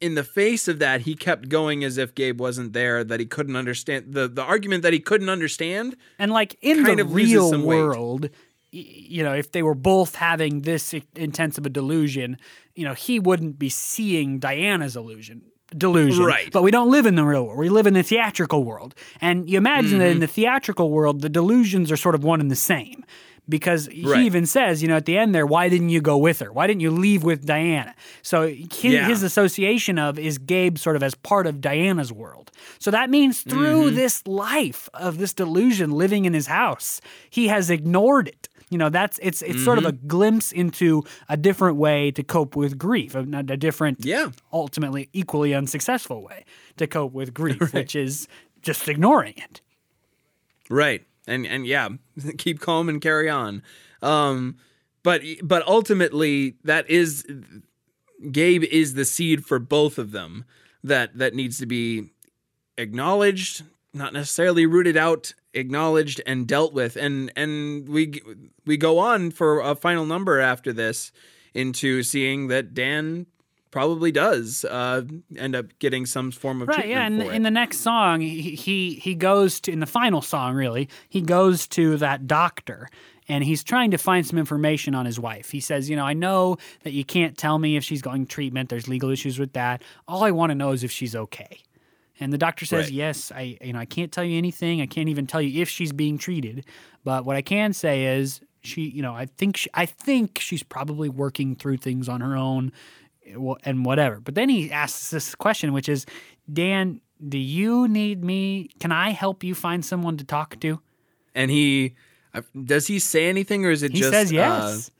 in the face of that, he kept going as if Gabe wasn't there, that he couldn't understand the the argument that he couldn't understand. And like in the real world, you know, if they were both having this intense of a delusion, you know, he wouldn't be seeing Diana's illusion delusion. Right. But we don't live in the real world. We live in the theatrical world. And you imagine mm-hmm. that in mm-hmm. the theatrical world, the delusions are sort of one and the same because he right. even says, you know, at the end there, why didn't you go with her? Why didn't you leave with Diana? So his, yeah. his association of is Gabe sort of as part of Diana's world. So that means through mm-hmm. this life of this delusion living in his house, he has ignored it. You know, that's it's it's mm-hmm. sort of a mm-hmm. glimpse into a different way to cope with grief, a, a different, yeah, ultimately equally unsuccessful way to cope with grief, right. which is just ignoring it. Right. And and yeah, keep calm and carry on. Um but but ultimately that is Gabe is the seed for both of them that that needs to be acknowledged, not necessarily rooted out, acknowledged and dealt with. And and we we go on for a final number after this into seeing that Dan probably does uh, end up getting some form of right. treatment Yeah, and it. in the next song, he, he he goes to in the final song, really, he goes to that doctor. And he's trying to find some information on his wife. He says, You know, I know that you can't tell me if she's going treatment. There's legal issues with that. All I want to know is if she's okay. And the doctor says, Right. "Yes, I you know I can't tell you anything. I can't even tell you if she's being treated. But what I can say is she, you know, I think she, I think she's probably working through things on her own, and whatever." But then he asks this question, which is, "Dan, do you need me? Can I help you find someone to talk to?" and he uh, does he say anything or is it He just says uh, yes.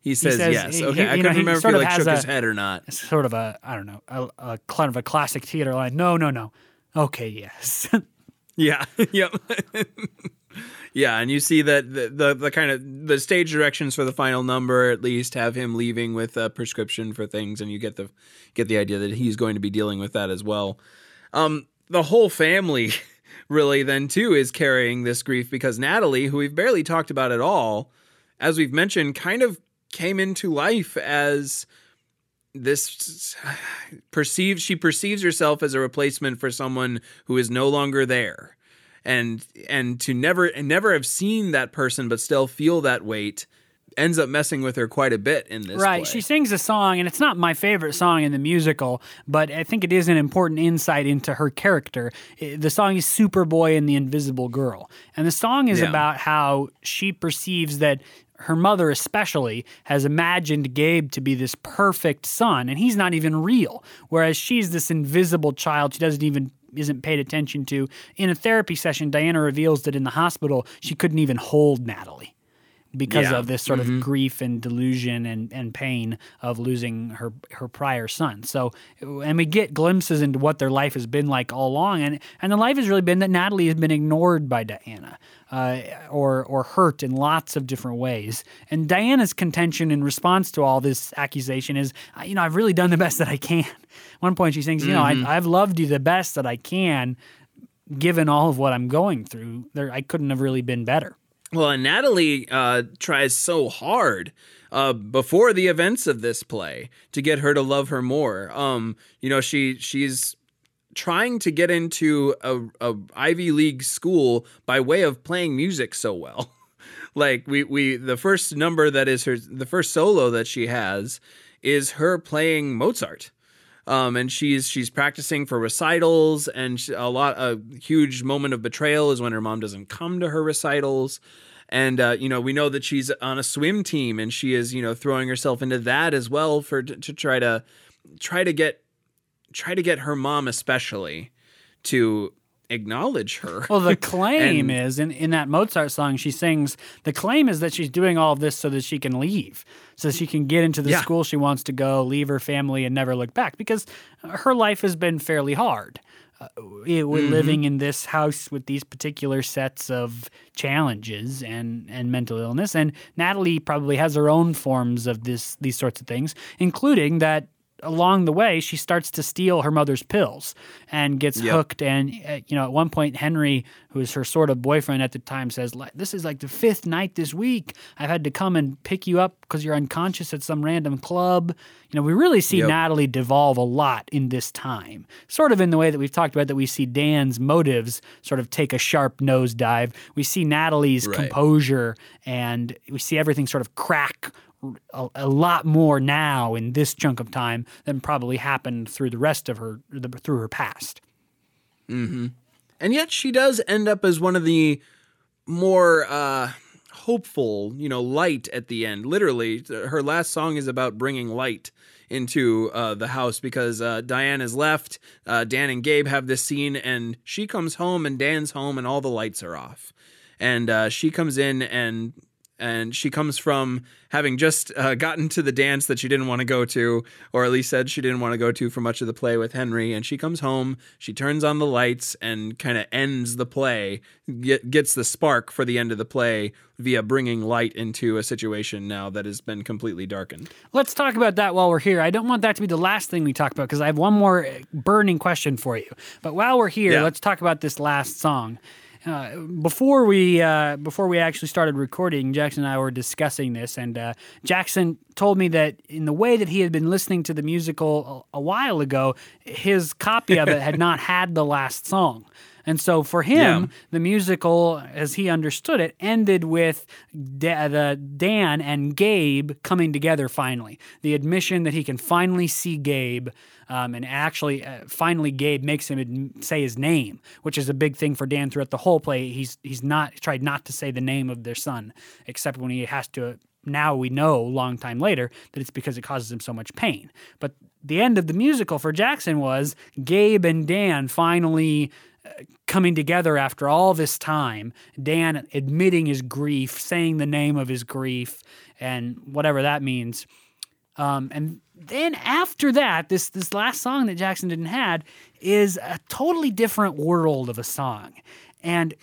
he says says- yes. Okay, he- I know, couldn't he remember if he like shook his head or not. Sort of a I don't know a, a kind of a classic theater line. No, no, no. Okay, yes. Yeah. yep. yeah, and you see that the, the the kind of the stage directions for the final number at least have him leaving with a prescription for things, and you get the get the idea that he's going to be dealing with that as well. Um, the whole family really then too is carrying this grief because Natalie, who we've barely talked about at all, as we've mentioned, kind of came into life as this perceives she perceives herself as a replacement for someone who is no longer there and and to never and never have seen that person but still feel that weight ends up messing with her quite a bit in this Right. play. She sings a song, and it's not my favorite song in the musical, but I think it is an important insight into her character. The song is Superboy and the Invisible Girl. And the song is Yeah. about how she perceives that her mother, especially, has imagined Gabe to be this perfect son, and he's not even real. Whereas she's this invisible child she doesn't even isn't paid attention to. In a therapy session, Diana reveals that in the hospital she couldn't even hold Natalie because Yeah. of this sort of mm-hmm. grief and delusion and, and pain of losing her her prior son. So, and we get glimpses into what their life has been like all along, and and the life has really been that Natalie has been ignored by Diana, uh, or or hurt in lots of different ways. And Diana's contention in response to all this accusation is, "Uh, you know, I've really done the best that I can. At One point she thinks, you know, I, I've loved you the best that I can, given all of what I'm going through. There, I couldn't have really been better. Well, and Natalie uh, tries so hard uh, before the events of this play to get her to love her more. Um, you know, she she's trying to get into a, a Ivy League school by way of playing music so well. like we we the first number that is her the first solo that she has is her playing Mozart. Um, and she's she's practicing for recitals, and she, a lot a huge moment of betrayal is when her mom doesn't come to her recitals, and uh, you know we know that she's on a swim team, and she is you know throwing herself into that as well for to, to try to try to get try to get her mom especially to acknowledge her. Well, the claim And- is in, in that Mozart song she sings, the claim is that she's doing all of this so that she can leave, so she can get into the Yeah. school she wants to go, leave her family, and never look back because her life has been fairly hard. Uh, we're Mm-hmm. living in this house with these particular sets of challenges and, and mental illness, and Natalie probably has her own forms of this these sorts of things, including that along the way she starts to steal her mother's pills and gets Yep. hooked and uh, you know at one point henry who is her sort of boyfriend at the time says this is like the fifth night this week i've had to come and pick you up because you're unconscious at some random club you know we really see Yep. natalie devolve a lot in this time sort of in the way that we've talked about that we see dan's motives sort of take a sharp nosedive we see natalie's Right. composure and we see everything sort of crack a, a lot more now in this chunk of time than probably happened through the rest of her the, through her past. and yet she does end up as one of the more uh hopeful you know light at the end literally her last song is about bringing light into uh, the house because uh, Diane is left. Uh, Dan and Gabe have this scene, and she comes home, and Dan's home, and all the lights are off. And uh, she comes in and and she comes from having just uh, gotten to the dance that she didn't want to go to, or at least said she didn't want to go to for much of the play with Henry. And she comes home, she turns on the lights, and kind of ends the play, get, gets the spark for the end of the play via bringing light into a situation now that has been completely darkened. Let's talk about that while we're here. I don't want that to be the last thing we talk about because I have one more burning question for you. But while we're here, Yeah. let's talk about this last song. Uh, before we uh, before we actually started recording, Jackson and I were discussing this, and uh, Jackson told me that in the way that he had been listening to the musical a, a while ago, his copy of it had not had the last song. And so for him, Yeah. the musical, as he understood it, ended with da- the Dan and Gabe coming together finally. The admission that he can finally see Gabe, um, and actually, uh, finally, Gabe makes him ad- say his name, which is a big thing for Dan throughout the whole play. He's he's not tried not to say the name of their son, except when he has to. Now we know, long time later, that it's because it causes him so much pain. But the end of the musical for Jackson was Gabe and Dan finally coming together after all this time, Dan admitting his grief, saying the name of his grief, and whatever that means. Um, and then after that, this this last song that Jackson didn't had is a totally different world of a song. And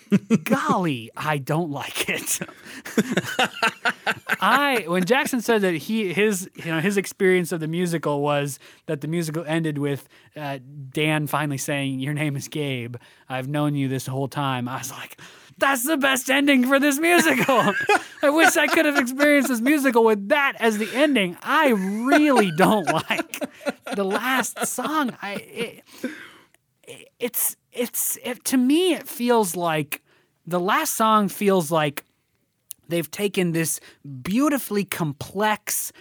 golly, I don't like it. I when Jackson said that he his you know his experience of the musical was that the musical ended with uh, Dan finally saying your name is Gabe. I've known you this whole time. I was like, that's the best ending for this musical. I wish I could have experienced this musical with that as the ending. I really don't like the last song. I it, it's it's it, to me it feels like the last song feels like they've taken this beautifully complex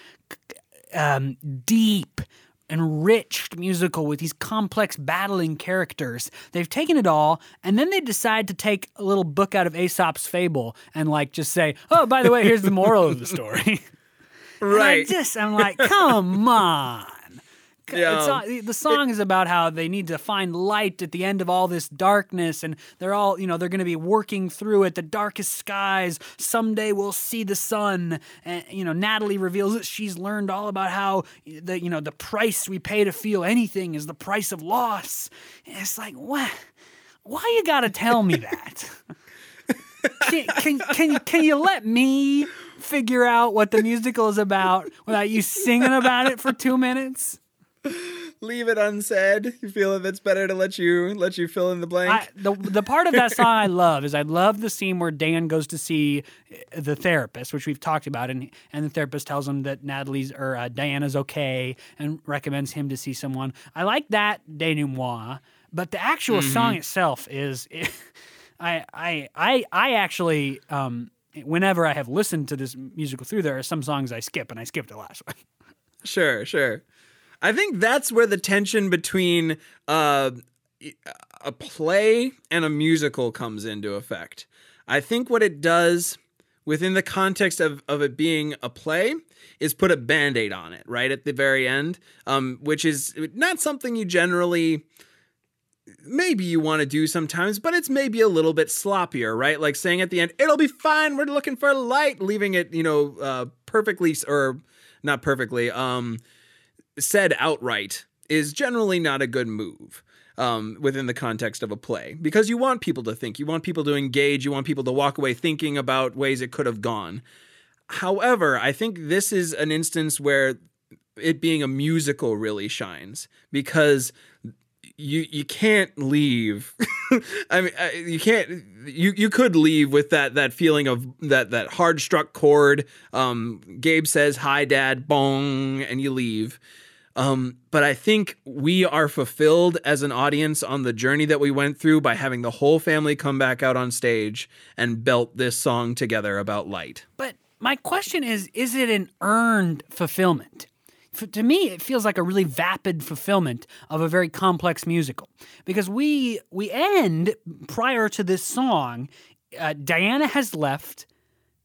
um, deep enriched musical with these complex battling characters. They've taken it all and then they decide to take a little book out of aesop's fable and like just say oh by the way here's the moral of the story. And I Right. just i'm like come on Yeah. it's the song is about how they need to find light at the end of all this darkness, and they're all, you know, they're going to be working through it. The darkest skies. Someday we'll see the sun. And you know, Natalie reveals that she's learned all about how the, you know, the price we pay to feel anything is the price of loss. And it's like, what? Why you got to tell me that? can, can, can, you- can you let me figure out what the musical is about without you singing about it for two minutes? Leave it unsaid. You feel that it's better to let you let you fill in the blank. I, the the part of that song I love is I love the scene where Dan goes to see uh, the therapist, which we've talked about, and and the therapist tells him that Natalie's or uh, Diana's okay and recommends him to see someone. I like that denouement, but the actual song itself is, I I I I actually um. Whenever I have listened to this musical through, there are some songs I skip, and I skipped the last one. Sure, sure. I think that's where the tension between uh, a play and a musical comes into effect. I think what it does within the context of, of it being a play is put a band-aid on it right at the very end um, which is not something you generally maybe you want to do sometimes but it's maybe a little bit sloppier right like saying at the end it'll be fine we're looking for light leaving it you know uh, perfectly or not perfectly um said outright is generally not a good move um, within the context of a play because you want people to think, you want people to engage, you want people to walk away thinking about ways it could have gone. However, I think this is an instance where it being a musical really shines because you you can't leave. I mean, you can't. You you could leave with that that feeling of that that hard struck chord. Um, Gabe says hi, Dad, bong, and you leave. Um, but I think we are fulfilled as an audience on the journey that we went through by having the whole family come back out on stage and belt this song together about light. But my question is is it an earned fulfillment? F- to me, it feels like a really vapid fulfillment of a very complex musical because we we end prior to this song. Uh, Diana has left.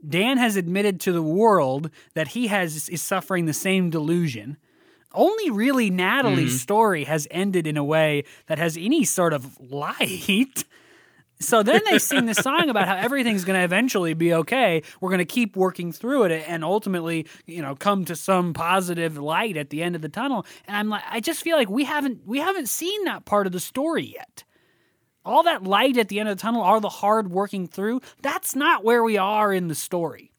Dan has admitted to the world that he has is suffering the same delusion. Only really Natalie's mm-hmm. story has ended in a way that has any sort of light. So then they sing this song about how everything's going to eventually be okay. We're going to keep working through it and ultimately, you know, come to some positive light at the end of the tunnel. And I'm like, I just feel like we haven't we haven't seen that part of the story yet. All that light at the end of the tunnel, all the hard working through, that's not where we are in the story.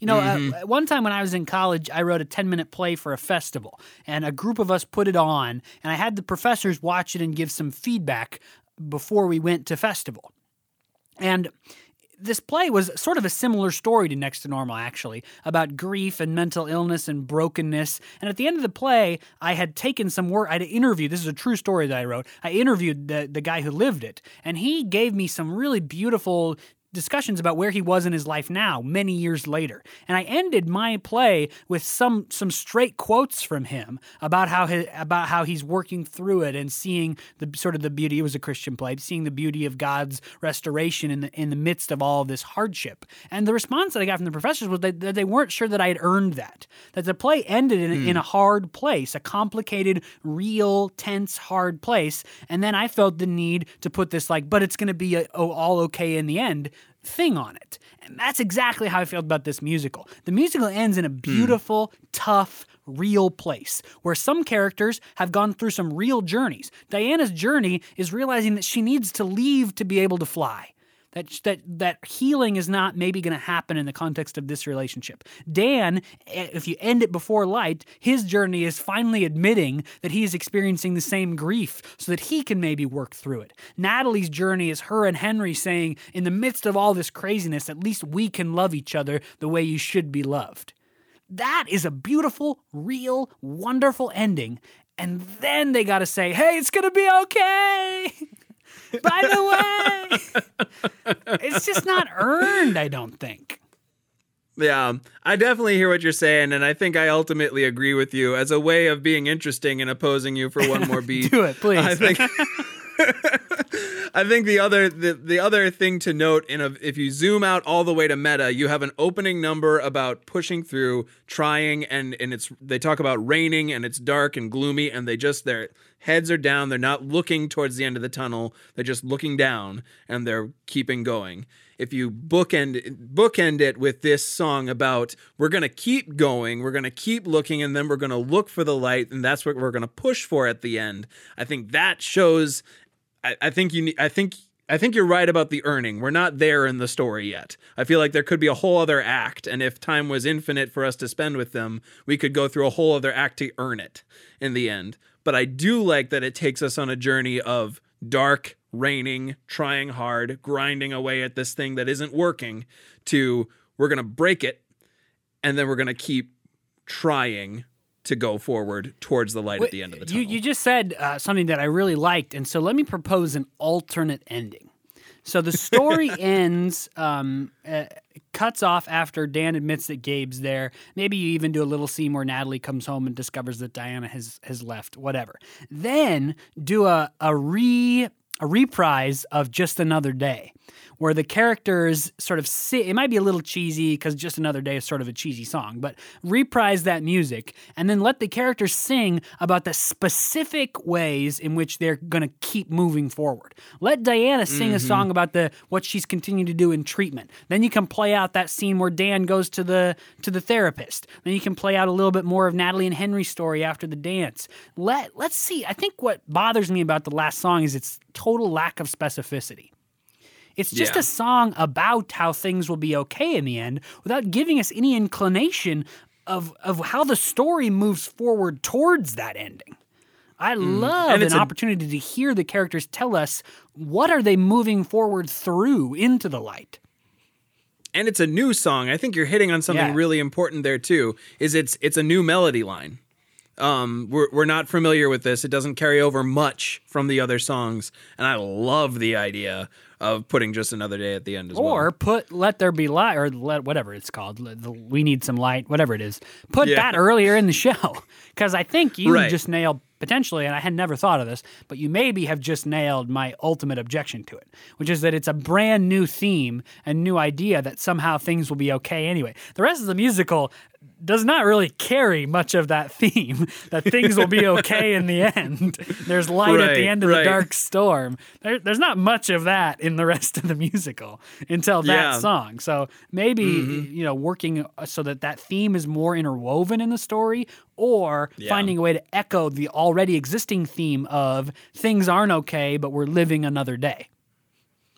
You know, mm-hmm. uh, one time when I was in college, I wrote a 10 minute play for a festival, and a group of us put it on, and I had the professors watch it and give some feedback before we went to festival. And this play was sort of a similar story to Next to Normal, actually, about grief and mental illness and brokenness. And at the end of the play, I had taken some work, I had interviewed, this is a true story that I wrote. I interviewed the, the guy who lived it, and he gave me some really beautiful discussions about where he was in his life now, many years later. And I ended my play with some some straight quotes from him about how his, about how he's working through it and seeing the sort of the beauty. It was a Christian play, seeing the beauty of God's restoration in the in the midst of all of this hardship. And the response that I got from the professors was that, that they weren't sure that I had earned that. That the play ended in, mm. in a hard place, a complicated, real, tense, hard place. And then I felt the need to put this like, but it's going to be a, oh, all okay in the end thing on it. And that's exactly how I felt about this musical. The musical ends in a beautiful, mm. tough, real place where some characters have gone through some real journeys. Diana's journey is realizing that she needs to leave to be able to fly. That that that healing is not maybe going to happen in the context of this relationship. Dan, eh, if you end it before light, his journey is finally admitting that he is experiencing the same grief so that he can maybe work through it. Natalie's journey is her and Henry saying, in the midst of all this craziness, at least we can love each other the way you should be loved. That is a beautiful, real, wonderful ending. And then they got to say, hey, it's going to be okay. By the way, it's just not earned, I don't think. Yeah, I definitely hear what you're saying, and I think I ultimately agree with you as a way of being interesting and opposing you for one more beat. Do it, please. I think. I think the other the, the other thing to note in a, if you zoom out all the way to meta, you have an opening number about pushing through, trying, and and it's they talk about raining and it's dark and gloomy, and they just their heads are down. They're not looking towards the end of the tunnel. They're just looking down and they're keeping going. If you bookend bookend it with this song about we're gonna keep going, we're gonna keep looking, and then we're gonna look for the light, and that's what we're gonna push for at the end. I think that shows I, I think you need. I think I think you're right about the earning. We're not there in the story yet. I feel like there could be a whole other act, and if time was infinite for us to spend with them, we could go through a whole other act to earn it in the end. But I do like that it takes us on a journey of dark, raining, trying hard, grinding away at this thing that isn't working, to we're going to break it, and then we're going to keep trying to go forward towards the light Wait, at the end of the tunnel. You, you just said uh, something that I really liked, and so let me propose an alternate ending. So the story ends, um, cuts off after Dan admits that Gabe's there. Maybe you even do a little scene where Natalie comes home and discovers that Diana has has left. Whatever. Then do a a re a reprise of Just Another Day where the characters sort of sit. It might be a little cheesy because Just Another Day is sort of a cheesy song, but reprise that music and then let the characters sing about the specific ways in which they're going to keep moving forward. Let Diana sing mm-hmm. a song about the what she's continuing to do in treatment. Then you can play out that scene where Dan goes to the to the therapist. Then you can play out a little bit more of Natalie and Henry's story after the dance. Let let's see. I think what bothers me about the last song is its total lack of specificity. It's just yeah. a song about how things will be okay in the end without giving us any inclination of, of how the story moves forward towards that ending. I mm. love an a, opportunity to hear the characters tell us what are they moving forward through into the light. And it's a new song. I think you're hitting on something yeah. really important there too. Is it's it's a new melody line. Um, we're, we're not familiar with this. It doesn't carry over much from the other songs. And I love the idea of putting just another day at the end as or well. Or put let there be light or let whatever it's called Let the- we need some light whatever it is put Yeah. that earlier in the show because i think you Right. just nailed potentially and i had never thought of this but you maybe have just nailed my ultimate objection to it which is that it's a brand new theme and new idea that somehow things will be okay anyway the rest of the musical does not really carry much of that theme that things will be okay in the end there's light at the end of right. the dark storm there, there's not much of that in the rest of the musical until that Yeah. Mm-hmm. song so maybe you know working uh, so that that theme is more interwoven in the story or finding a way to echo the already existing theme of things aren't okay but we're living another day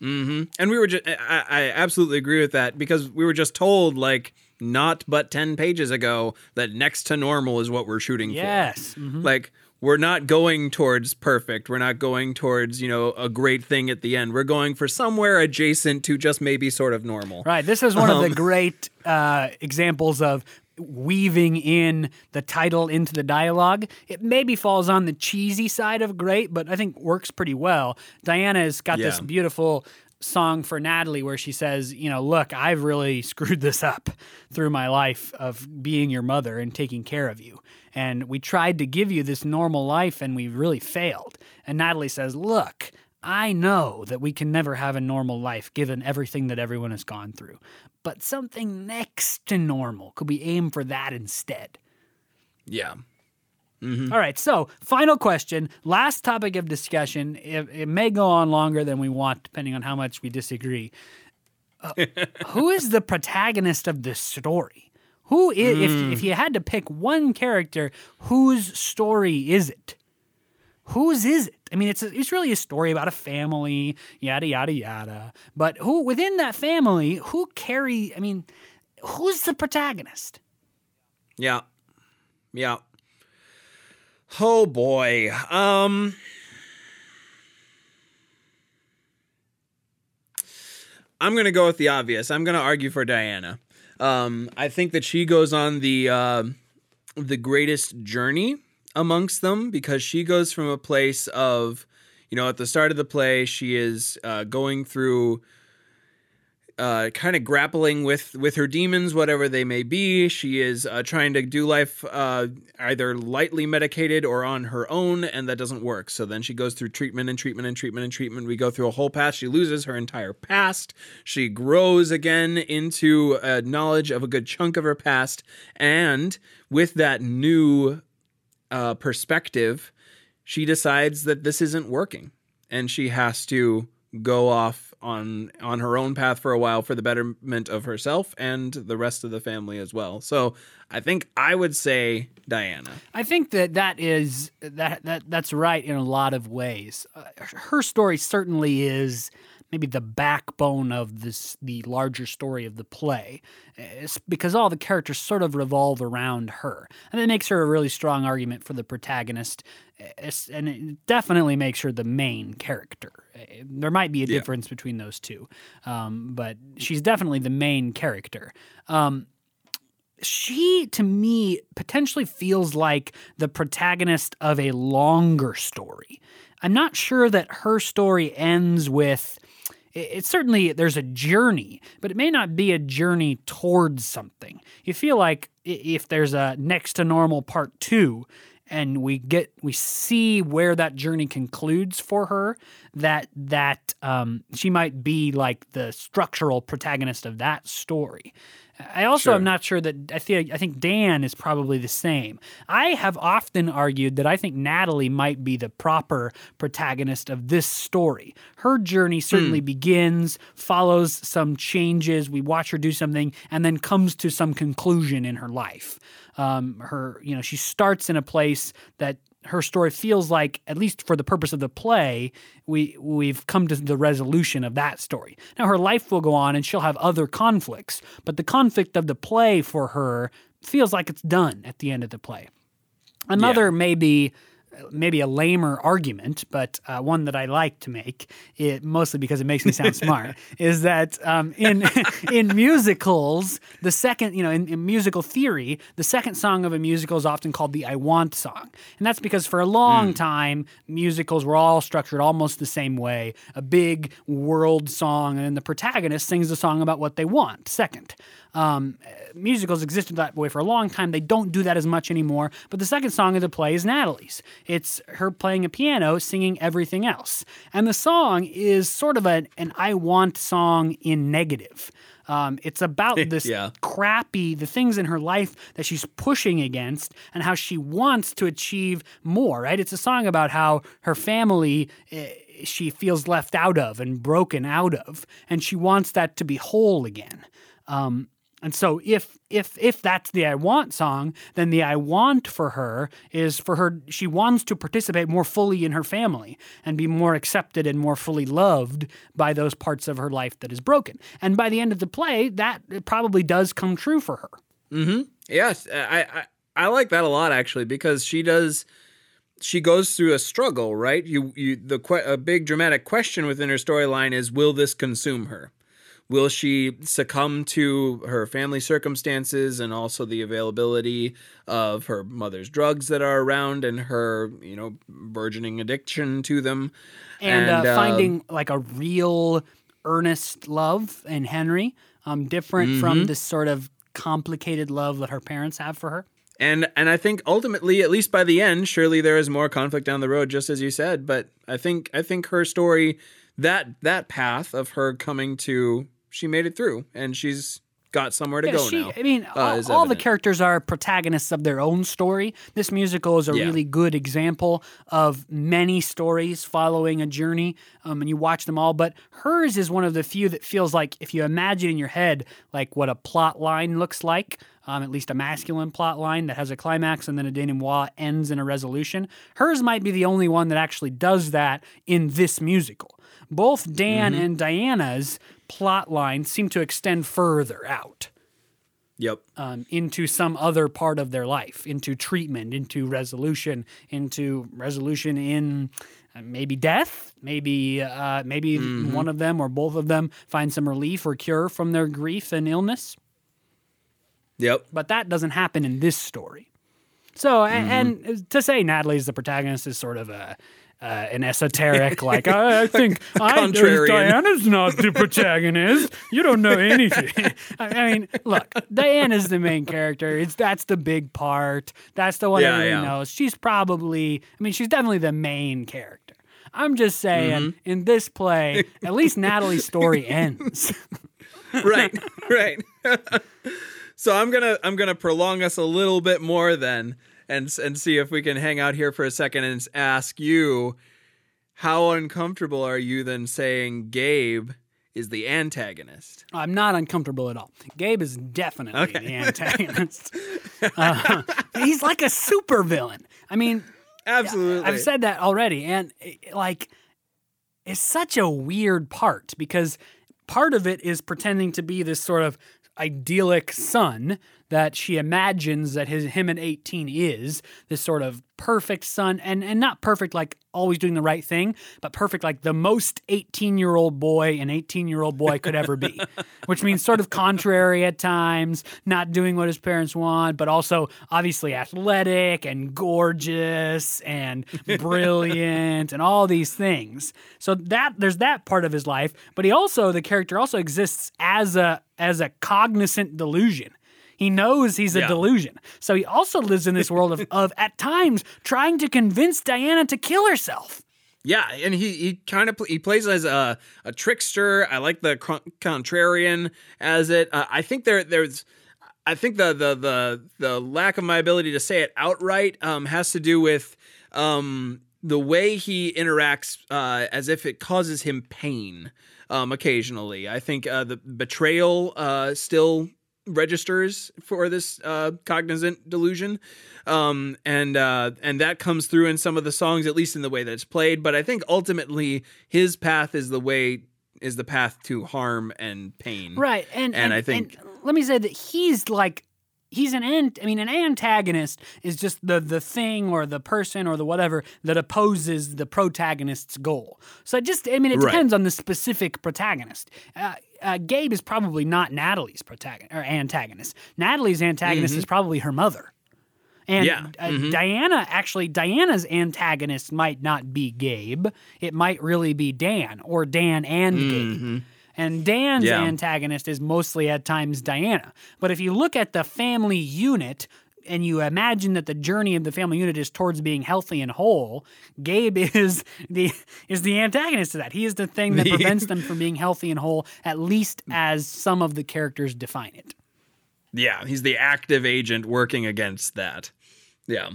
And we were just, I, I absolutely agree with that because we were just told, like, not but 10 pages ago that next to normal is what we're shooting yes for. Mhm. Like, we're not going towards perfect. We're not going towards, you know, a great thing at the end. We're going for somewhere adjacent to just maybe sort of normal. Right. This is one of Um, the great uh, examples of weaving in the title into the dialogue. It maybe falls on the cheesy side of great, but I think works pretty well. Diana has got this beautiful song for Natalie where she says, you know, look, I've really screwed this up through my life of being your mother and taking care of you. And we tried to give you this normal life and we really failed. And Natalie says, look, I know that we can never have a normal life given everything that everyone has gone through, but something next to normal could we aim for that instead? Yeah. All right, so final question, last topic of discussion. It, it may go on longer than we want, depending on how much we disagree. Uh, who is the protagonist of this story? Who is, if, if you had to pick one character, whose story is it? Whose is it? I mean, it's a, it's really a story about a family, yada yada yada. But who within that family, who carry? I mean, who's the protagonist? Yeah. Yeah. Oh boy. Um I'm to go with the obvious. I'm to argue for Diana. Um I think that she goes on the uh, the greatest journey amongst them because she goes from a place of you know at the start of the play she is uh, going through uh, kind of grappling with with her demons, whatever they may be. She is uh, trying to do life uh, either lightly medicated or on her own, and that doesn't work. So then she goes through treatment and treatment and treatment and treatment. We go through a whole past. She loses her entire past. She grows again into a knowledge of a good chunk of her past, and with that new uh, perspective, she decides that this isn't working, and she has to go off on on her own path for a while for the betterment of herself and the rest of the family as well. So I think I would say Diana. I think that that is that that that's right in a lot of ways. Uh, her story certainly is maybe the backbone of this the larger story of the play. It's because all the characters sort of revolve around her, and it makes her a really strong argument for the protagonist. It's- and it definitely makes her the main character. Uh, There might be a Yeah. difference between those two, um, but she's definitely the main character. Um, she to me potentially feels like the protagonist of a longer story. I'm not sure that her story ends with it- it's certainly there's a journey, but it may not be a journey towards something. You feel like if there's a next to normal part 2 and we get we see where that journey concludes for her that that um, she might be like the structural protagonist of that story. I also Sure. am not sure that I think I think Dan is probably the same. I have often argued that I think Natalie might be the proper protagonist of this story. Her journey certainly begins, follows some changes. We watch her do something, and then comes to some conclusion in her life. Um, her, you know, she starts in a place that her story feels like, at least for the purpose of the play, we we've come to the resolution of that story. Now her life will go on, and she'll have other conflicts, but the conflict of the play for her feels like it's done at the end of the play. Another maybe maybe a lamer argument, but uh, one that I like to make, it, mostly because it makes me sound smart, is that um, in in musicals, the second, you know, in, in, musical theory, the second song of a musical is often called the "I Want" song, and that's because for a long mm. time musicals were all structured almost the same way: a big world song, and then the protagonist sings the song about what they want. Second. Um, musicals existed that way for a long time. They don't do that as much anymore. But the second song of the play is Natalie's. It's her playing a piano, singing everything else. And the song is sort of an, an I want song in negative. Um, it's about this yeah. crappy, the things in her life that she's pushing against and how she wants to achieve more, right? It's a song about how her family. Eh, she feels left out of and broken out of, and she wants that to be whole again. Um, and so if if if that's the I want song, then the I want for her is for her she wants to participate more fully in her family and be more accepted and more fully loved by those parts of her life that is broken. And by the end of the play, that probably does come true for her. Mhm. Yes, I, I I like that a lot actually because she does she goes through a struggle, right? You you the a big dramatic question within her storyline is will this consume her? Will she succumb to her family circumstances and also the availability of her mother's drugs that are around and her, you know, burgeoning addiction to them? And, and uh, uh, finding like a real earnest love in Henry, um, different mm-hmm. from this sort of complicated love that her parents have for her. And and I think ultimately, at least by the end, surely there is more conflict down the road, just as you said. But I think I think her story, that that path of her coming to she made it through, and she's got somewhere to yeah, go she, now. I mean, uh, all, all the characters are protagonists of their own story. This musical is a yeah. really good example of many stories following a journey, um, and you watch them all. But hers is one of the few that feels like if you imagine in your head like what a plot line looks like. Um, at least a masculine plot line that has a climax and then a denouement ends in a resolution. Hers might be the only one that actually does that in this musical. Both Dan mm-hmm. and Diana's plot lines seem to extend further out. Yep. Um, into some other part of their life, into treatment, into resolution, into resolution in uh, maybe death, maybe uh, maybe mm-hmm. one of them or both of them find some relief or cure from their grief and illness. Yep. But that doesn't happen in this story. So, mm-hmm. and, and, to say Natalie is the protagonist is sort of a uh, an esoteric, like I, I think I, Diana's not the protagonist. You don't know anything. I mean, look, Diana's the main character. It's that's the big part. That's the one yeah, everyone yeah. knows. She's probably, I mean, she's definitely the main character. I'm just saying, mm-hmm. in this play, at least Natalie's story ends. right, right. so I'm gonna I'm gonna prolong us a little bit more then and and see if we can hang out here for a second and ask you how uncomfortable are you then saying Gabe is the antagonist? I'm not uncomfortable at all. Gabe is definitely okay. the antagonist. uh, he's like a supervillain. I mean, absolutely. I've said that already, and like, it's such a weird part because part of it is pretending to be this sort of idyllic son that she imagines that his him at 18 is this sort of perfect son and and not perfect like always doing the right thing but perfect like the most 18 year old boy an 18 year old boy could ever be. Which means sort of contrary at times not doing what his parents want but also obviously athletic and gorgeous and brilliant and all these things. So that there's that part of his life but he also the character also exists as a as a cognizant delusion he knows he's a yeah. delusion. So he also lives in this world of, of, at times, trying to convince Diana to kill herself. Yeah, and he he kind of he plays as a a trickster. I like the contrarian as it. Uh, I think there there's. I think the, the the the lack of my ability to say it outright um, has to do with um, the way he interacts, uh, as if it causes him pain um, occasionally. I think uh, the betrayal uh, still registers for this uh, cognizant delusion, um, and uh, and that comes through in some of the songs, at least in the way that it's played. But I think ultimately his path is the way is the path to harm and pain. Right, and and, and I think and let me say that he's like he's an ant. I mean, an antagonist is just the the thing or the person or the whatever that opposes the protagonist's goal. So just, I mean, it Right. depends on the specific protagonist. Uh, uh, Gabe is probably not Natalie's protagonist or antagonist. Natalie's antagonist is probably her mother. And Yeah. uh, Diana, actually, Diana's antagonist might not be Gabe. It might really be Dan or Dan and Gabe. And Dan's Yeah. antagonist is mostly at times Diana. But if you look at the family unit and you imagine that the journey of the family unit is towards being healthy and whole, Gabe is the is the antagonist to that. He is the thing that prevents them from being healthy and whole, at least as some of the characters define it. Yeah, he's the active agent working against that. Yeah.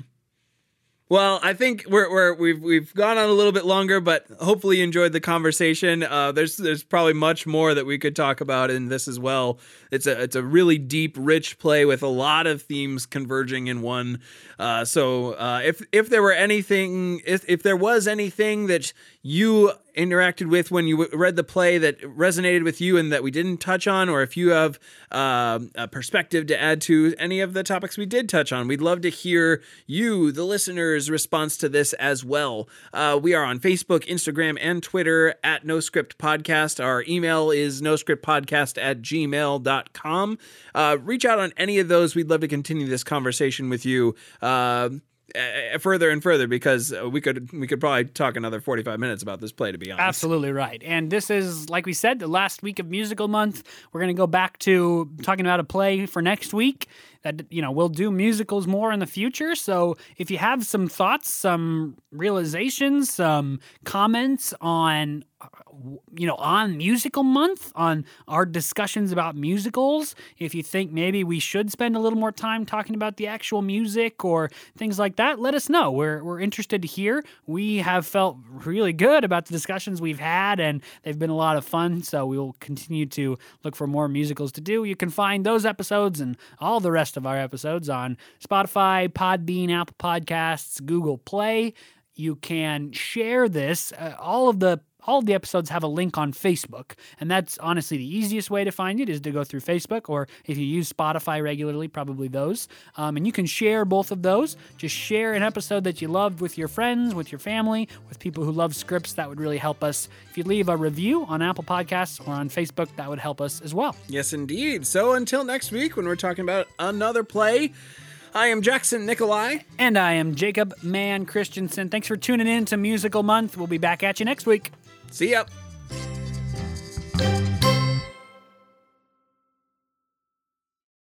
Well, I think we're, we're we've we've gone on a little bit longer, but hopefully you enjoyed the conversation. Uh, there's there's probably much more that we could talk about in this as well. It's a it's a really deep, rich play with a lot of themes converging in one. Uh, so uh, if if there were anything, if if there was anything that you interacted with when you w- read the play that resonated with you and that we didn't touch on, or if you have um, a perspective to add to any of the topics we did touch on, we'd love to hear you, the listeners' response to this as well. Uh, we are on Facebook, Instagram, and Twitter at No Script Podcast. Our email is noscriptpodcast at gmail.com. Uh, reach out on any of those. We'd love to continue this conversation with you. Uh, uh, further and further because uh, we could we could probably talk another 45 minutes about this play to be honest. Absolutely right. And this is, like we said, the last week of musical month. We're going to go back to talking about a play for next week. That you know, we'll do musicals more in the future. So if you have some thoughts, some realizations, some comments on you know, on musical month, on our discussions about musicals, if you think maybe we should spend a little more time talking about the actual music or things like that, let us know. We're, we're interested to hear. We have felt really good about the discussions we've had, and they've been a lot of fun. So we will continue to look for more musicals to do. You can find those episodes and all the rest of our episodes on Spotify, Podbean, Apple Podcasts, Google Play. You can share this. Uh, all of the all the episodes have a link on Facebook, and that's honestly the easiest way to find it is to go through Facebook, or if you use Spotify regularly, probably those. Um, and you can share both of those. Just share an episode that you loved with your friends, with your family, with people who love scripts. That would really help us. If you leave a review on Apple Podcasts or on Facebook, that would help us as well. Yes, indeed. So until next week, when we're talking about another play, I am Jackson Nikolai. And I am Jacob Mann Christensen. Thanks for tuning in to Musical Month. We'll be back at you next week. See ya.